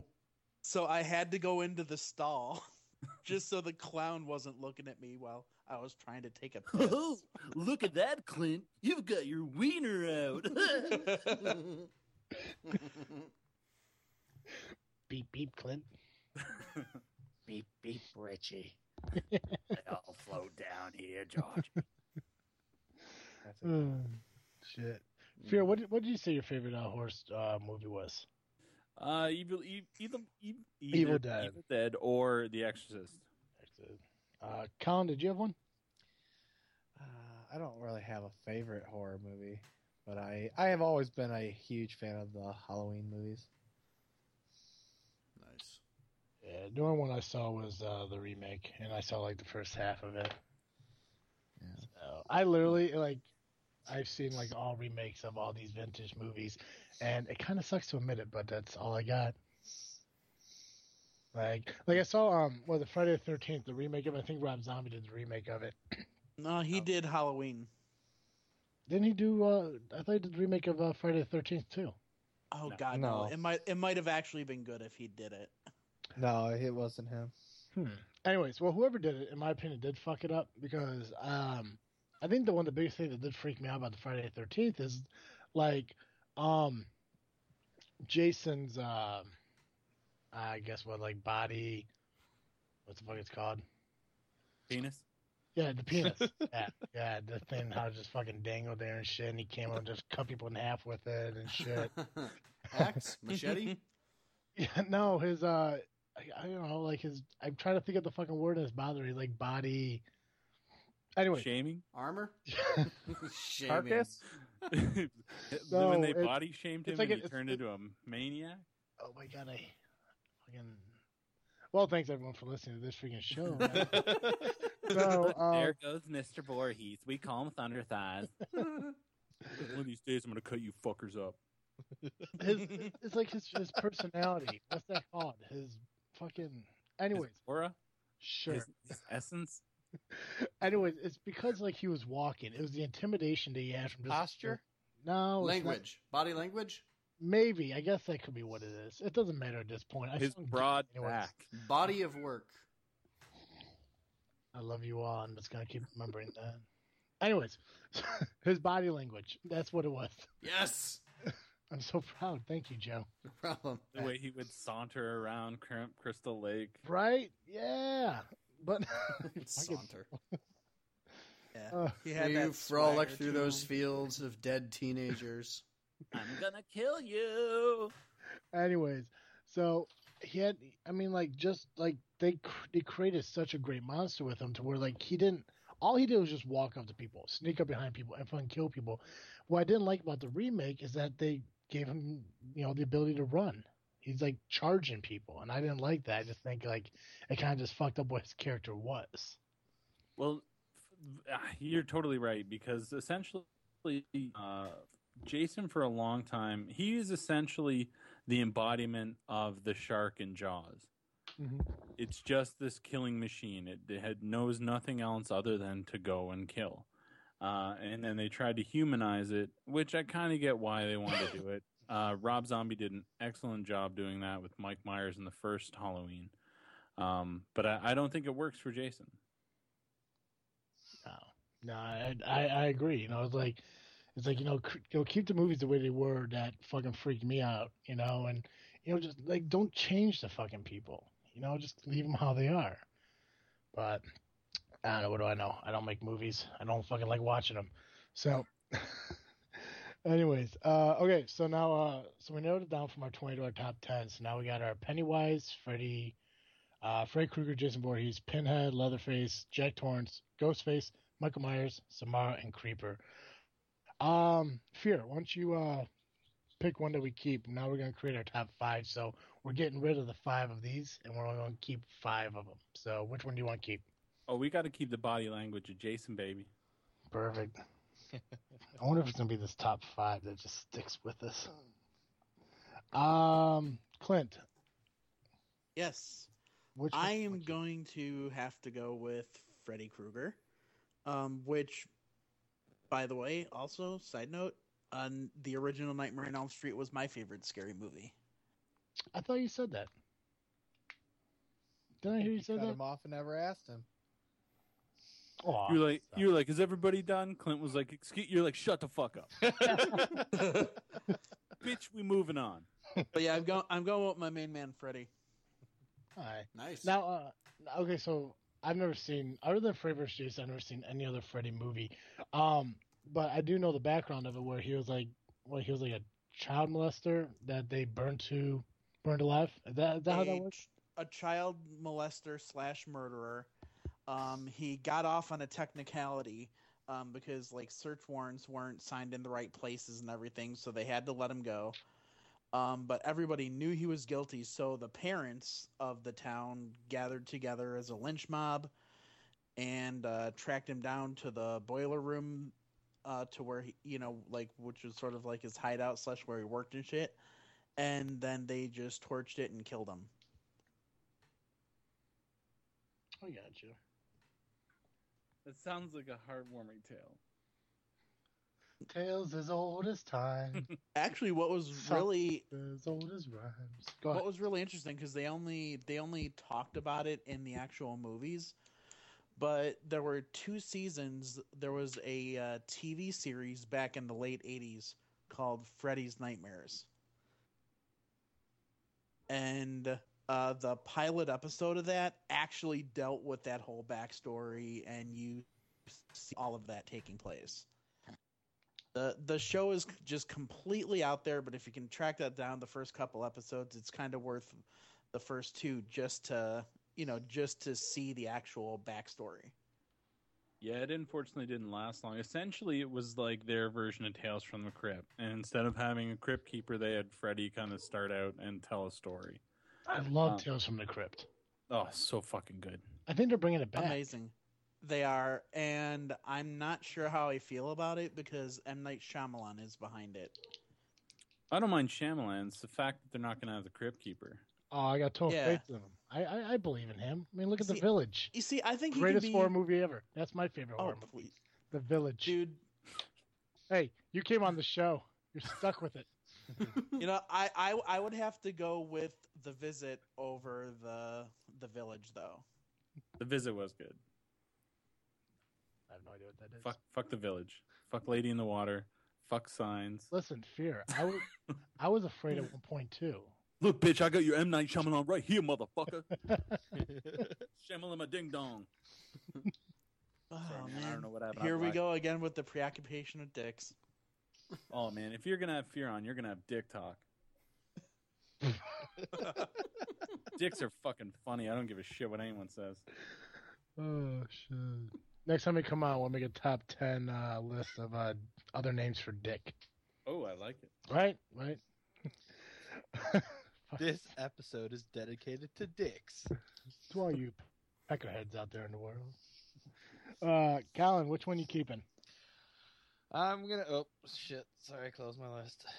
so I had to go into the stall. <laughs> Just so the clown wasn't looking at me while I was trying to take a <laughs> piss. Oh, look at that, Clint. You've got your wiener out. Beep beep, Clint. <laughs> beep, beep, Richie. they all float down here, George. That's a Mm, <sighs> shit. Fear, what did, what did you say your favorite uh, horse uh, movie was? Uh, evil, e- either, e- Evil either Dead. Evil Dead or The Exorcist. Uh, Colin, did you have one? Uh, I don't really have a favorite horror movie, but I I have always been a huge fan of the Halloween movies. Nice. Yeah, the only one I saw was uh, the remake, and I saw like the first half of it. Yeah. So, I literally like, I've seen like all remakes of all these vintage movies, and it kind of sucks to admit it, but that's all I got. Like, like I saw um, well, the Friday the Thirteenth, the remake of. it. I think Rob Zombie did the remake of it. <clears throat> No, he Oh. did Halloween. Didn't he do? Uh, I thought he did the remake of uh, Friday the Thirteenth too. Oh No. God, no. No. It might it might have actually been good if he did it. <laughs> No, it wasn't him. Hmm. Anyways, well, whoever did it, in my opinion, did fuck it up because um, I think the one the biggest thing that did freak me out about the Friday the Thirteenth is like um, Jason's uh, I guess what like body, what's the fuck it's called? Penis? Yeah, the penis. <laughs> yeah, yeah, the thing how it just fucking dangled there and shit, and he came and just cut people in half with it and shit. <laughs> Axe, machete. <laughs> Yeah, no, his uh, I, I don't know, like his. I'm trying to think of the fucking word that's bothering, like body. Anyway, Shaming? Armor. <laughs> Shaming. Carcass? <laughs> when they it's- body shamed him like and a- he turned it- into a maniac? oh my god, I fucking. Well, thanks everyone for listening to this freaking show. <laughs> so, um, there goes Mr. Voorhees. We call him Thunder Thighs. One of these days I'm going to cut you fuckers up. his, it's like his his personality. What's that called? His fucking. Anyways, His aura? sure. His, his essence? <laughs> Anyways, it's because like he was walking. It was the intimidation that he had from just Posture? No, it's not- language. Body language. Maybe I guess that could be what it is. It doesn't matter at this point. I His still- broad back. Body of work. I love you all. I'm just gonna keep remembering that. Anyways, <laughs> his body language. That's what it was. Yes. I'm so <laughs> proud. Thank you, Joe. No problem. The way he would saunter around Crimp Crystal Lake. Right? Yeah. But <laughs> <laughs> Saunter. Yeah, Uh, he had You that frolic swagger through to those fields of dead teenagers. I'm gonna kill you. anyways, so he had. I mean, like just like they they created such a great monster with him to where like he didn't. All he did was just walk up to people, sneak up behind people, and fucking kill people. What I didn't like about the remake is that they gave him, you know, the ability to run. He's like charging people, and I didn't like that. I just think like it kind of just fucked up what his character was. Well, ah, you're totally right because essentially, uh, Jason for a long time he is essentially the embodiment of the shark in Jaws. It's just this killing machine. It, it had knows nothing else other than to go and kill. Uh, and then they tried to humanize it, which I kind of get why they wanted to do it. <laughs> Uh, Rob Zombie did an excellent job doing that with Mike Myers in the first Halloween, um, but I, I don't think it works for Jason. No, no, I, I I agree. You know, it's like it's like you know, you know, keep the movies the way they were. That fucking freaked me out. You know, and you know, just like don't change the fucking people. You know, just leave them how they are. But I don't know. What do I know? I don't make movies. I don't fucking like watching them. So, <laughs> anyways, uh, okay. So now, uh, so we narrowed it down from our twenty to our top ten. So now we got our Pennywise, Freddy, Uh, Freddy Krueger, Jason Voorhees, Pinhead, Leatherface, Jack Torrance, Ghostface, Michael Myers, Samara, and Creeper. Um, Fear, why don't you uh pick one that we keep? Now we're gonna create our top five. So we're getting rid of the five of these, and we're only gonna keep five of them. So which one do you want to keep? Oh, we got to keep the body language of Jason, baby. Perfect. I wonder if it's gonna be this top five that just sticks with us. Um, Clint, Yes. which I am you- going to have to go with Freddy Krueger, um, which, by the way, also side note, on the original Nightmare on Elm Street was my favorite scary movie. I thought you said that. Didn't I hear you say cut that? him off and never asked him. Aw, You're like, stop. you're like, is everybody done? Clint was like, excuse, you're like, shut the fuck up, <laughs> bitch. We moving on. But yeah, I'm going. I'm going with my main man, Freddy. All right. Nice. Now, uh, okay, so I've never seen, other than Freddy vs. Jason, I've never seen any other Freddy movie. Um, but I do know the background of it, where he was like, well, he was like a child molester that they burned to, burned alive. Is that, is that how that a, works? a child molester slash murderer. Um, he got off on a technicality um, because like search warrants weren't signed in the right places and everything, so they had to let him go. Um, but everybody knew he was guilty, so the parents of the town gathered together as a lynch mob and uh, tracked him down to the boiler room uh, to where he, you know, like which was sort of like his hideout slash where he worked and shit. And then they just torched it and killed him. I got you. That sounds like a heartwarming tale. Tales as old as time, <laughs> Actually, what was really as old as rhymes. Go what ahead. was really interesting because they only they only talked about it in the actual movies, but there were two seasons. There was a uh, TV series back in the late '80s called Freddy's Nightmares, and uh, the pilot episode of that actually dealt with that whole backstory, and you see all of that taking place. The the show is just completely out there, but if you can track that down, the first couple episodes, it's kind of worth the first two just to you know just to see the actual backstory. Yeah, it unfortunately didn't last long. Essentially, it was like their version of Tales from the Crypt. And instead of having a crypt keeper, they had Freddy kind of start out and tell a story. I love Um, Tales from the Crypt. Oh, so fucking good. I think they're bringing it back. Amazing, they are, and I'm not sure how I feel about it because M Night Shyamalan is behind it. I don't mind Shyamalan. It's the fact that they're not going to have the crypt keeper. Oh, I got total Yeah. faith in him. I, I, I believe in him. I mean, look at See, The Village. You see, I think Greatest can be. horror movie ever. That's my favorite Oh horror movie. please, The Village. dude. Hey, you came on the show. You're stuck with it. You know, I, I I would have to go with the visit over the the village though. The visit was good. I have no idea what that is. Fuck, fuck the village. Fuck Lady in the Water. Fuck signs. Listen, Fear. I was, I was afraid at one point too. Look, bitch, I got your M Night Shyamalan right here, motherfucker. <laughs> Shamalama ding dong. <laughs> Oh Sorry, man, man, I don't know what happened. here I we lied. go again with the preoccupation of dicks. Oh man, if you're gonna have fear on, you're gonna have dick talk. <laughs> Dicks are fucking funny. I don't give a shit what anyone says. Oh shit. Next time we come out, we'll make a top ten uh, list of uh, other names for Dick. Oh, I like it. Right, right. <laughs> This episode is dedicated to dicks. to all you peckerheads out there in the world. Uh, Colin, which one you keeping? I'm gonna. Oh shit! Sorry, I closed my list. <laughs>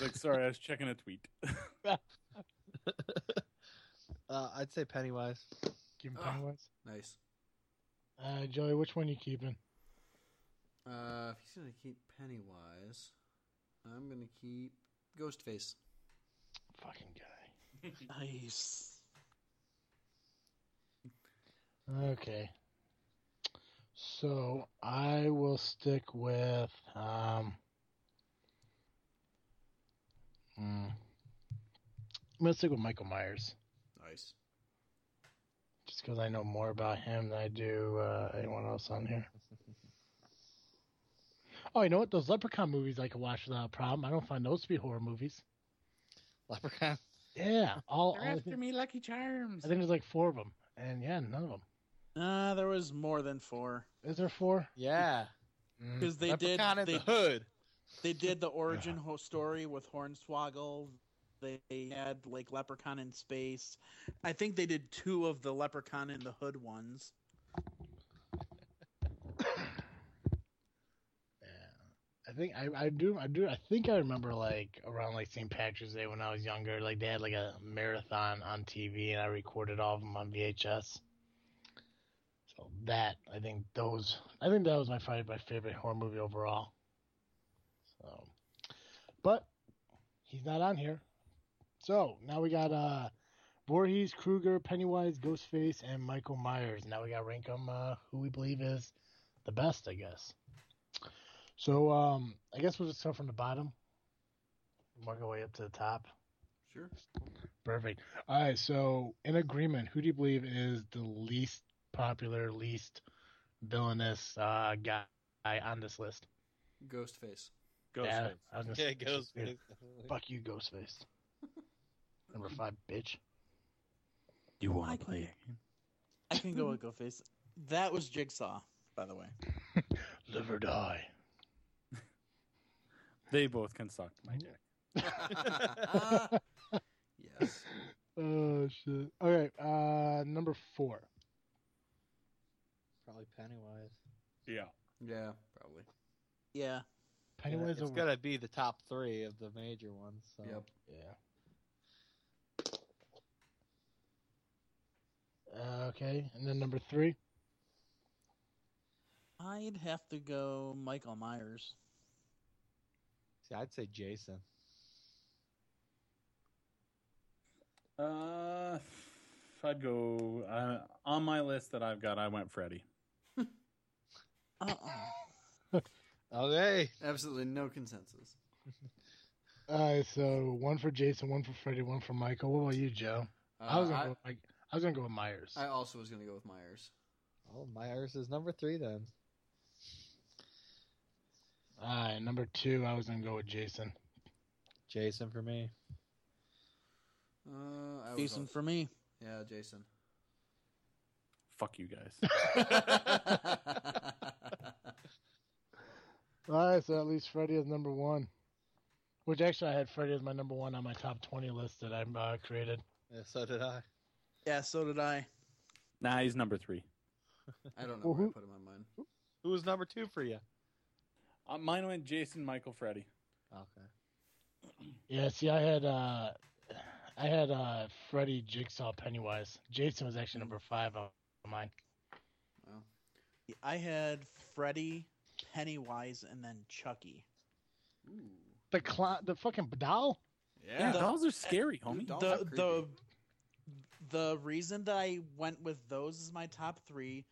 Like, sorry, I was checking a tweet. <laughs> Uh, I'd say Pennywise. Keeping Ah. Pennywise. nice. Uh, Joey, which one you keeping? Uh, if he's gonna keep Pennywise, I'm gonna keep Ghostface. Fucking guy. <laughs> Nice. Okay. So I will stick with um. hmm. I'm gonna stick with Michael Myers, Nice. just because I know more about him than I do uh, anyone else on here. Oh, you know what? Those Leprechaun movies I can watch without a problem. I don't find those to be horror movies. Leprechaun. Yeah, all, They're all after think, me, Lucky Charms. I think there's like four of them, and yeah, none of them. Uh, there was more than four Is there four? Yeah. Because they did Leprechaun in they, the hood. they did the origin story with Hornswoggle. They had like Leprechaun in space. I think they did two of the Leprechaun in the Hood ones. <coughs> Yeah, I think I, I do I do I think I remember like around like St. Patrick's Day when I was younger, like they had like a marathon on TV and I recorded all of them on VHS. So that I think those I think that was my probably my favorite horror movie overall. So, but he's not on here. So now we got uh Voorhees, Krueger, Pennywise, Ghostface, and Michael Myers. Now we got to rank them uh, who we believe is the best, I guess. So um, I guess we'll just start from the bottom, work our way up to the top. Sure. Perfect. All right. So in agreement, who do you believe is the least popular, least villainous uh, guy on this list? Ghostface. Ghostface. Yeah, I was gonna Yeah, say- goes. Fuck you, Ghostface. <laughs> Number five, bitch. You want to play? can- play? I can go with Ghostface. That was Jigsaw, by the way. <laughs> Live or die. <laughs> They both can suck my dick. yes. Oh shit. Okay. Uh, number four. Probably Pennywise. Yeah. Yeah, probably. Yeah. Pennywise it's over. gonna be the top three of the major ones. So. Yep. Yeah. Uh, okay, and then number three. I'd have to go Michael Myers. See, I'd say Jason. Uh, I'd go uh, on my list that I've got. I went Freddy. Uh-uh. <laughs> Okay. Absolutely no consensus. <laughs> All right, so one for Jason, one for Freddy, one for Michael. What about you, Joe? Uh, I was gonna I, go. With I was gonna go with Myers. I also was going to go with Myers. Oh, Myers is number three then. All right, number two. I was gonna go with Jason. Jason for me. Uh, I Jason al- for me. Yeah, Jason. Fuck you guys. <laughs> All right, so at least Freddy is number one. Which actually, I had Freddy as my number one on my top twenty list that I uh, created. Yeah, so did I. Yeah, so did I. nah, he's number three. <laughs> I don't know where I put him on mine. Who was number two for you? Uh, mine went Jason, Michael, Freddy. Okay. Yeah, see, I had uh, I had uh, Freddy, Jigsaw, Pennywise. Jason was actually number five on mine. Well, I had Freddy, Pennywise, and then Chucky. Ooh. The clown, the fucking doll. Yeah, The- dolls are scary, homie. Dolls the the the reason that I went with those as my top three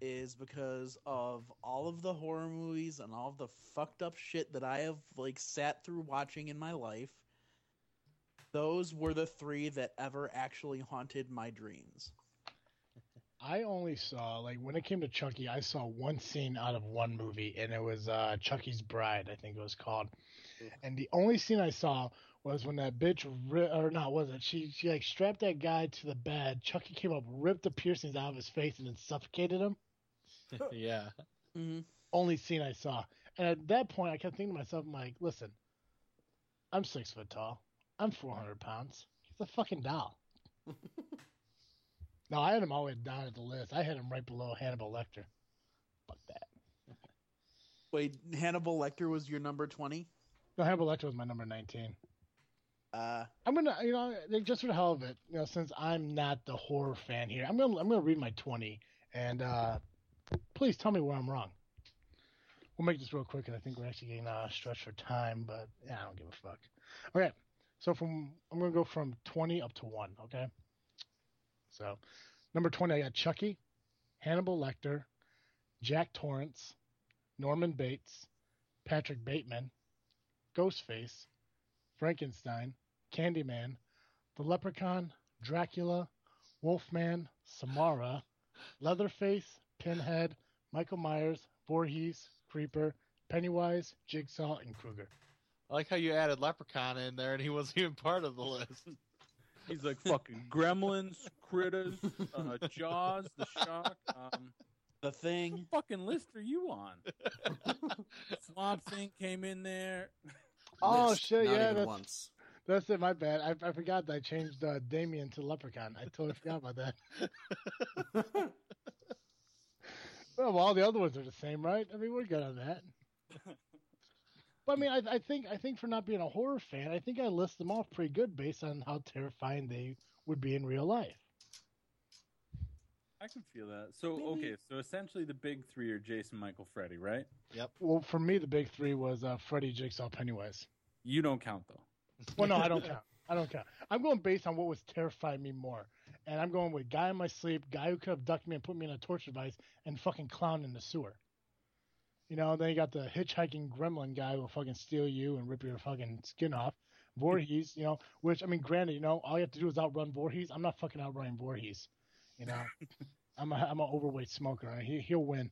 is because of all of the horror movies and all of the fucked up shit that I have like sat through watching in my life. Those were the three that ever actually haunted my dreams. I only saw like when it came to Chucky, I saw one scene out of one movie, and it was uh, Chucky's Bride, I think it was called. And the only scene I saw was when that bitch, ri- or not, was it? She she like strapped that guy to the bed. Chucky came up, ripped the piercings out of his face, and then suffocated him. <laughs> yeah. Mm-hmm. Only scene I saw, and at that point, I kept thinking to myself, I'm like, listen, I'm six foot tall, I'm 400 pounds. He's a fucking doll. <laughs> no, I had him all the way down at the list. I had him right below Hannibal Lecter. Fuck that. Wait, Hannibal Lecter was your number twenty? No, Hannibal Lecter was my number 19. Uh, I'm gonna, you know, just for the hell of it, you know, since I'm not the horror fan here, I'm gonna, I'm gonna read my 20, and uh, please tell me where I'm wrong. We'll make this real quick, and I think we're actually getting uh, stretched for time, but yeah, I don't give a fuck. Okay, so from I'm gonna go from 20 up to one. Okay, so number 20, I got Chucky, Hannibal Lecter, Jack Torrance, Norman Bates, Patrick Bateman, Ghostface, Frankenstein, Candyman, The Leprechaun, Dracula, Wolfman, Samara, <laughs> Leatherface, Pinhead, Michael Myers, Voorhees, Creeper, Pennywise, Jigsaw, and Krueger. I like how you added Leprechaun in there and he wasn't even part of the list. <laughs> He's like fucking gremlins, critters, uh, Jaws, the shark. Um, The what thing. fucking list are you on? <laughs> Swamp Thing came in there. Oh Missed, shit! not Yeah, even that's once. that's it. My bad. I, I forgot that I changed uh, Damien to Leprechaun. I totally forgot about that. <laughs> Well, well, all the other ones are the same, right? I mean, we're good on that. <laughs> but I mean, I, I think I think for not being a horror fan, I think I list them off pretty good based on how terrifying they would be in real life. I can feel that. So Maybe- okay, so essentially the big three are Jason, Michael, Freddy, right? Yep. Well, for me, the big three was uh, Freddy, Jigsaw, Pennywise. You don't count though. Well, no, I don't count. I don't count. I'm going based on what was terrifying me more, and I'm going with guy in my sleep, guy who could have ducked me and put me in a torture device, and fucking clown in the sewer. You know, then you got the hitchhiking gremlin guy who will fucking steal you and rip your fucking skin off. Voorhees, you know, which I mean, granted, you know, all you have to do is outrun Voorhees. I'm not fucking outrunning Voorhees. You know, <laughs> I'm a I'm an overweight smoker. He he'll win.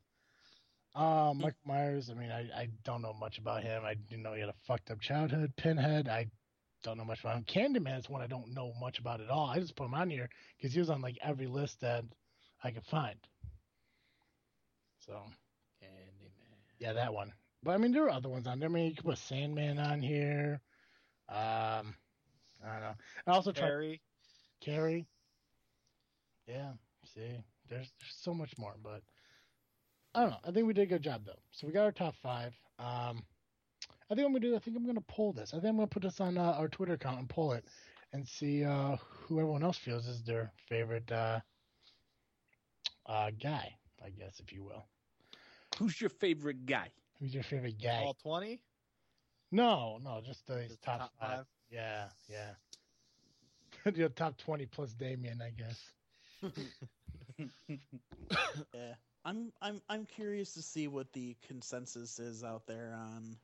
Um, Mike Myers. I mean, I, I don't know much about him. I do know he had a fucked up childhood. Pinhead. I don't know much about him. Candyman is one I don't know much about at all. I just put him on here because he was on like every list that I could find. So. Yeah, that one. But I mean, there are other ones on there. I mean, you could put Sandman on here. Um, I don't know. I also Carrie. Carrie. Yeah, see, there's, there's so much more, but I don't know. I think we did a good job though. So we got our top five. Um, I think I'm gonna do. I think I'm gonna poll this. I think I'm gonna put this on uh, our Twitter account and poll it, and see uh, who everyone else feels is their favorite uh, uh, guy. I guess, if you will. Who's your favorite guy? Who's your favorite guy? All 20? No, no, just the Just top, top five. five? Yeah, yeah. <laughs> Your top twenty plus Damien, I guess. <laughs> Yeah. I'm I'm I'm curious to see what the consensus is out there on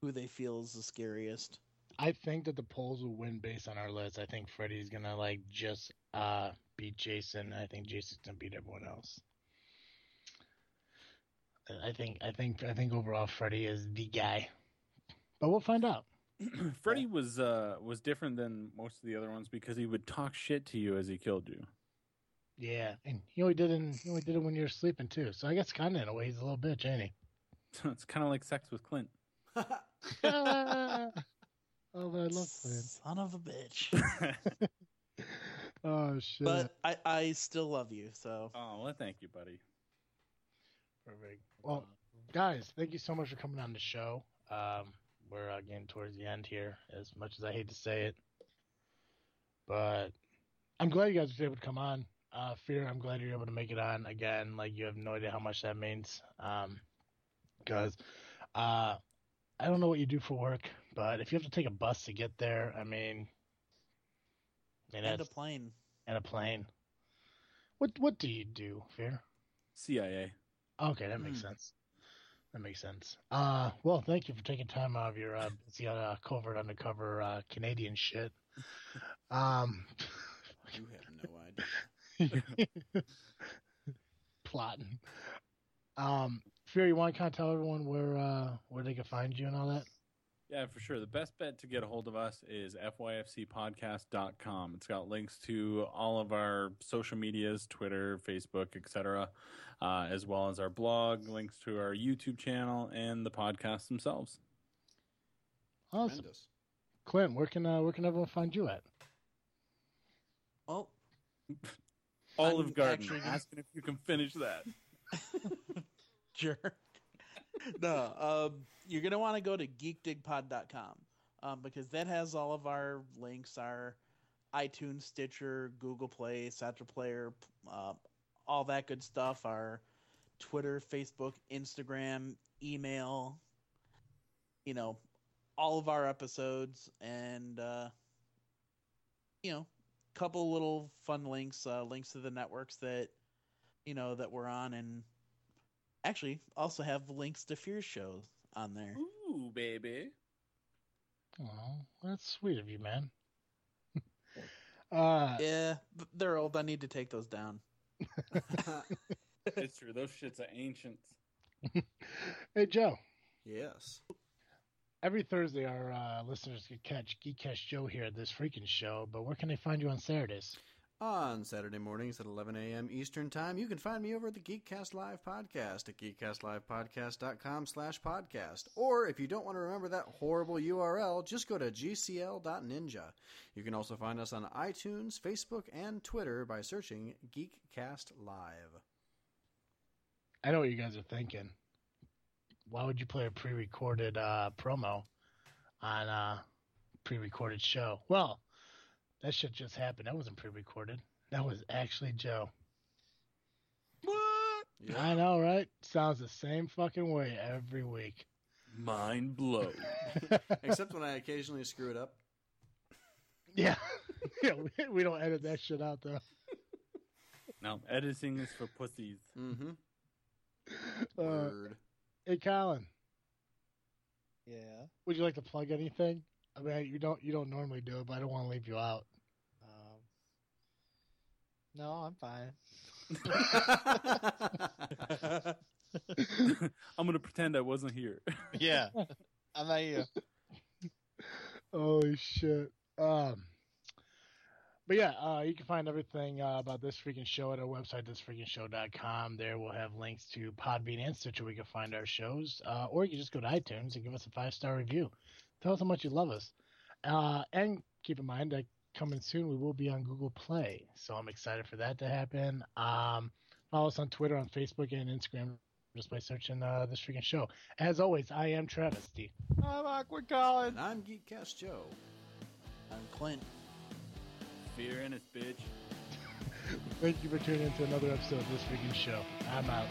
who they feel is the scariest. I think that the polls will win based on our list. I think Freddy's gonna like just uh beat Jason. I think Jason's gonna beat everyone else. I- I think I think I think overall Freddy is the guy. But we'll find out. <clears throat> Freddy was uh was different than most of the other ones because he would talk shit to you as he killed you. Yeah, and he only did it. In, he only did it when you were sleeping too. So I guess kind of in a way he's a little bitch, ain't he? <laughs> it's kind of like sex with Clint. <laughs> <laughs> oh, but I love Clint. Son of a bitch. Oh shit! but I I still love you, so oh, well, thank you, buddy. Perfect. Well, guys, thank you so much for coming on the show. Um, we're uh, getting towards the end here, as much as I hate to say it, but I'm glad you guys were able to come on. Uh, Fear, I'm glad you're able to make it on again. Like you have no idea how much that means. Um, because uh, I don't know what you do for work, but if you have to take a bus to get there, I mean, I mean and a plane. and a plane. What what do you do, Fear? CIA. Okay, that makes Hmm. sense. That makes sense. Uh, well, thank you for taking time out of your uh, busy uh, covert undercover uh, Canadian shit. Um, <laughs> You have no idea. <laughs> plotting. Um, Fear, you want to kind of tell everyone where uh, where they can find you and all that? Yeah, for sure. The best bet to get a hold of us is fyfcpodcast.com. It's got links to all of our social medias, Twitter, Facebook, etc., uh, as well as our blog, links to our YouTube channel, and the podcasts themselves. Awesome, Tremendous. Clint. Where can uh, where can everyone find you at? Oh. <laughs> Olive I'm Garden, actually asking if you can finish that. <laughs> jerk. No, um, you're gonna want to go to geekdigpod.com um, because that has all of our links, our iTunes, Stitcher, Google Play, Satchel Player, uh, all that good stuff. Our Twitter, Facebook, Instagram, email. You know, all of our episodes and uh, you know, couple little fun links, uh, links to the networks that you know that we're on and actually also have links to Fear shows on there. Ooh, baby. Oh, that's sweet of you, man. <laughs> uh, Yeah, they're old. I need to take those down. It's <laughs> true. Those shits are ancient. <laughs> hey, Joe. yes. every Thursday our uh, listeners can catch Geekcast Joe here at this freaking show. But where can they find you on Saturdays? On Saturday mornings at 11 a.m. Eastern Time, you can find me over at the Geekcast Live podcast at geekcastlivepodcast.com slash podcast. Or if you don't want to remember that horrible URL, just go to gcl.ninja. You can also find us on iTunes, Facebook, and Twitter by searching Geekcast Live. I know what you guys are thinking. Why would you play a pre-recorded uh, promo on a pre-recorded show? Well, that shit just happened. That wasn't pre-recorded. That was actually Joe. What? I know, right? Sounds the same fucking way every week. Mind blown. <laughs> Except when I occasionally screw it up. yeah, <laughs> yeah. We, we don't edit that shit out though. no, editing is for pussies. Mm-hmm. <laughs> Uh, hey, Colin, Yeah. would you like to plug anything? I mean, you don't you don't normally do it, but I don't want to leave you out. No, I'm fine. <laughs> I'm gonna pretend I wasn't here. <laughs> Yeah. How about you? Holy shit. Um, but yeah, uh, you can find everything uh, about this freaking show at our website, thisfreakingshow.com. There we'll have links to Podbean and Stitcher where you can find our shows. Uh, or you can just go to iTunes and give us a five star review. Tell us how much you love us. Uh, and keep in mind that coming soon we will be on Google Play. So I'm excited for that to happen. Um, follow us on Twitter, on Facebook, and Instagram just by searching uh, this freaking show. As always, I am Travesty. I'm awkward Colin. and I'm Geekcast Joe. I'm Clint. Fear in it, bitch. <laughs> Thank you for tuning in to another episode of this freaking show. I'm out.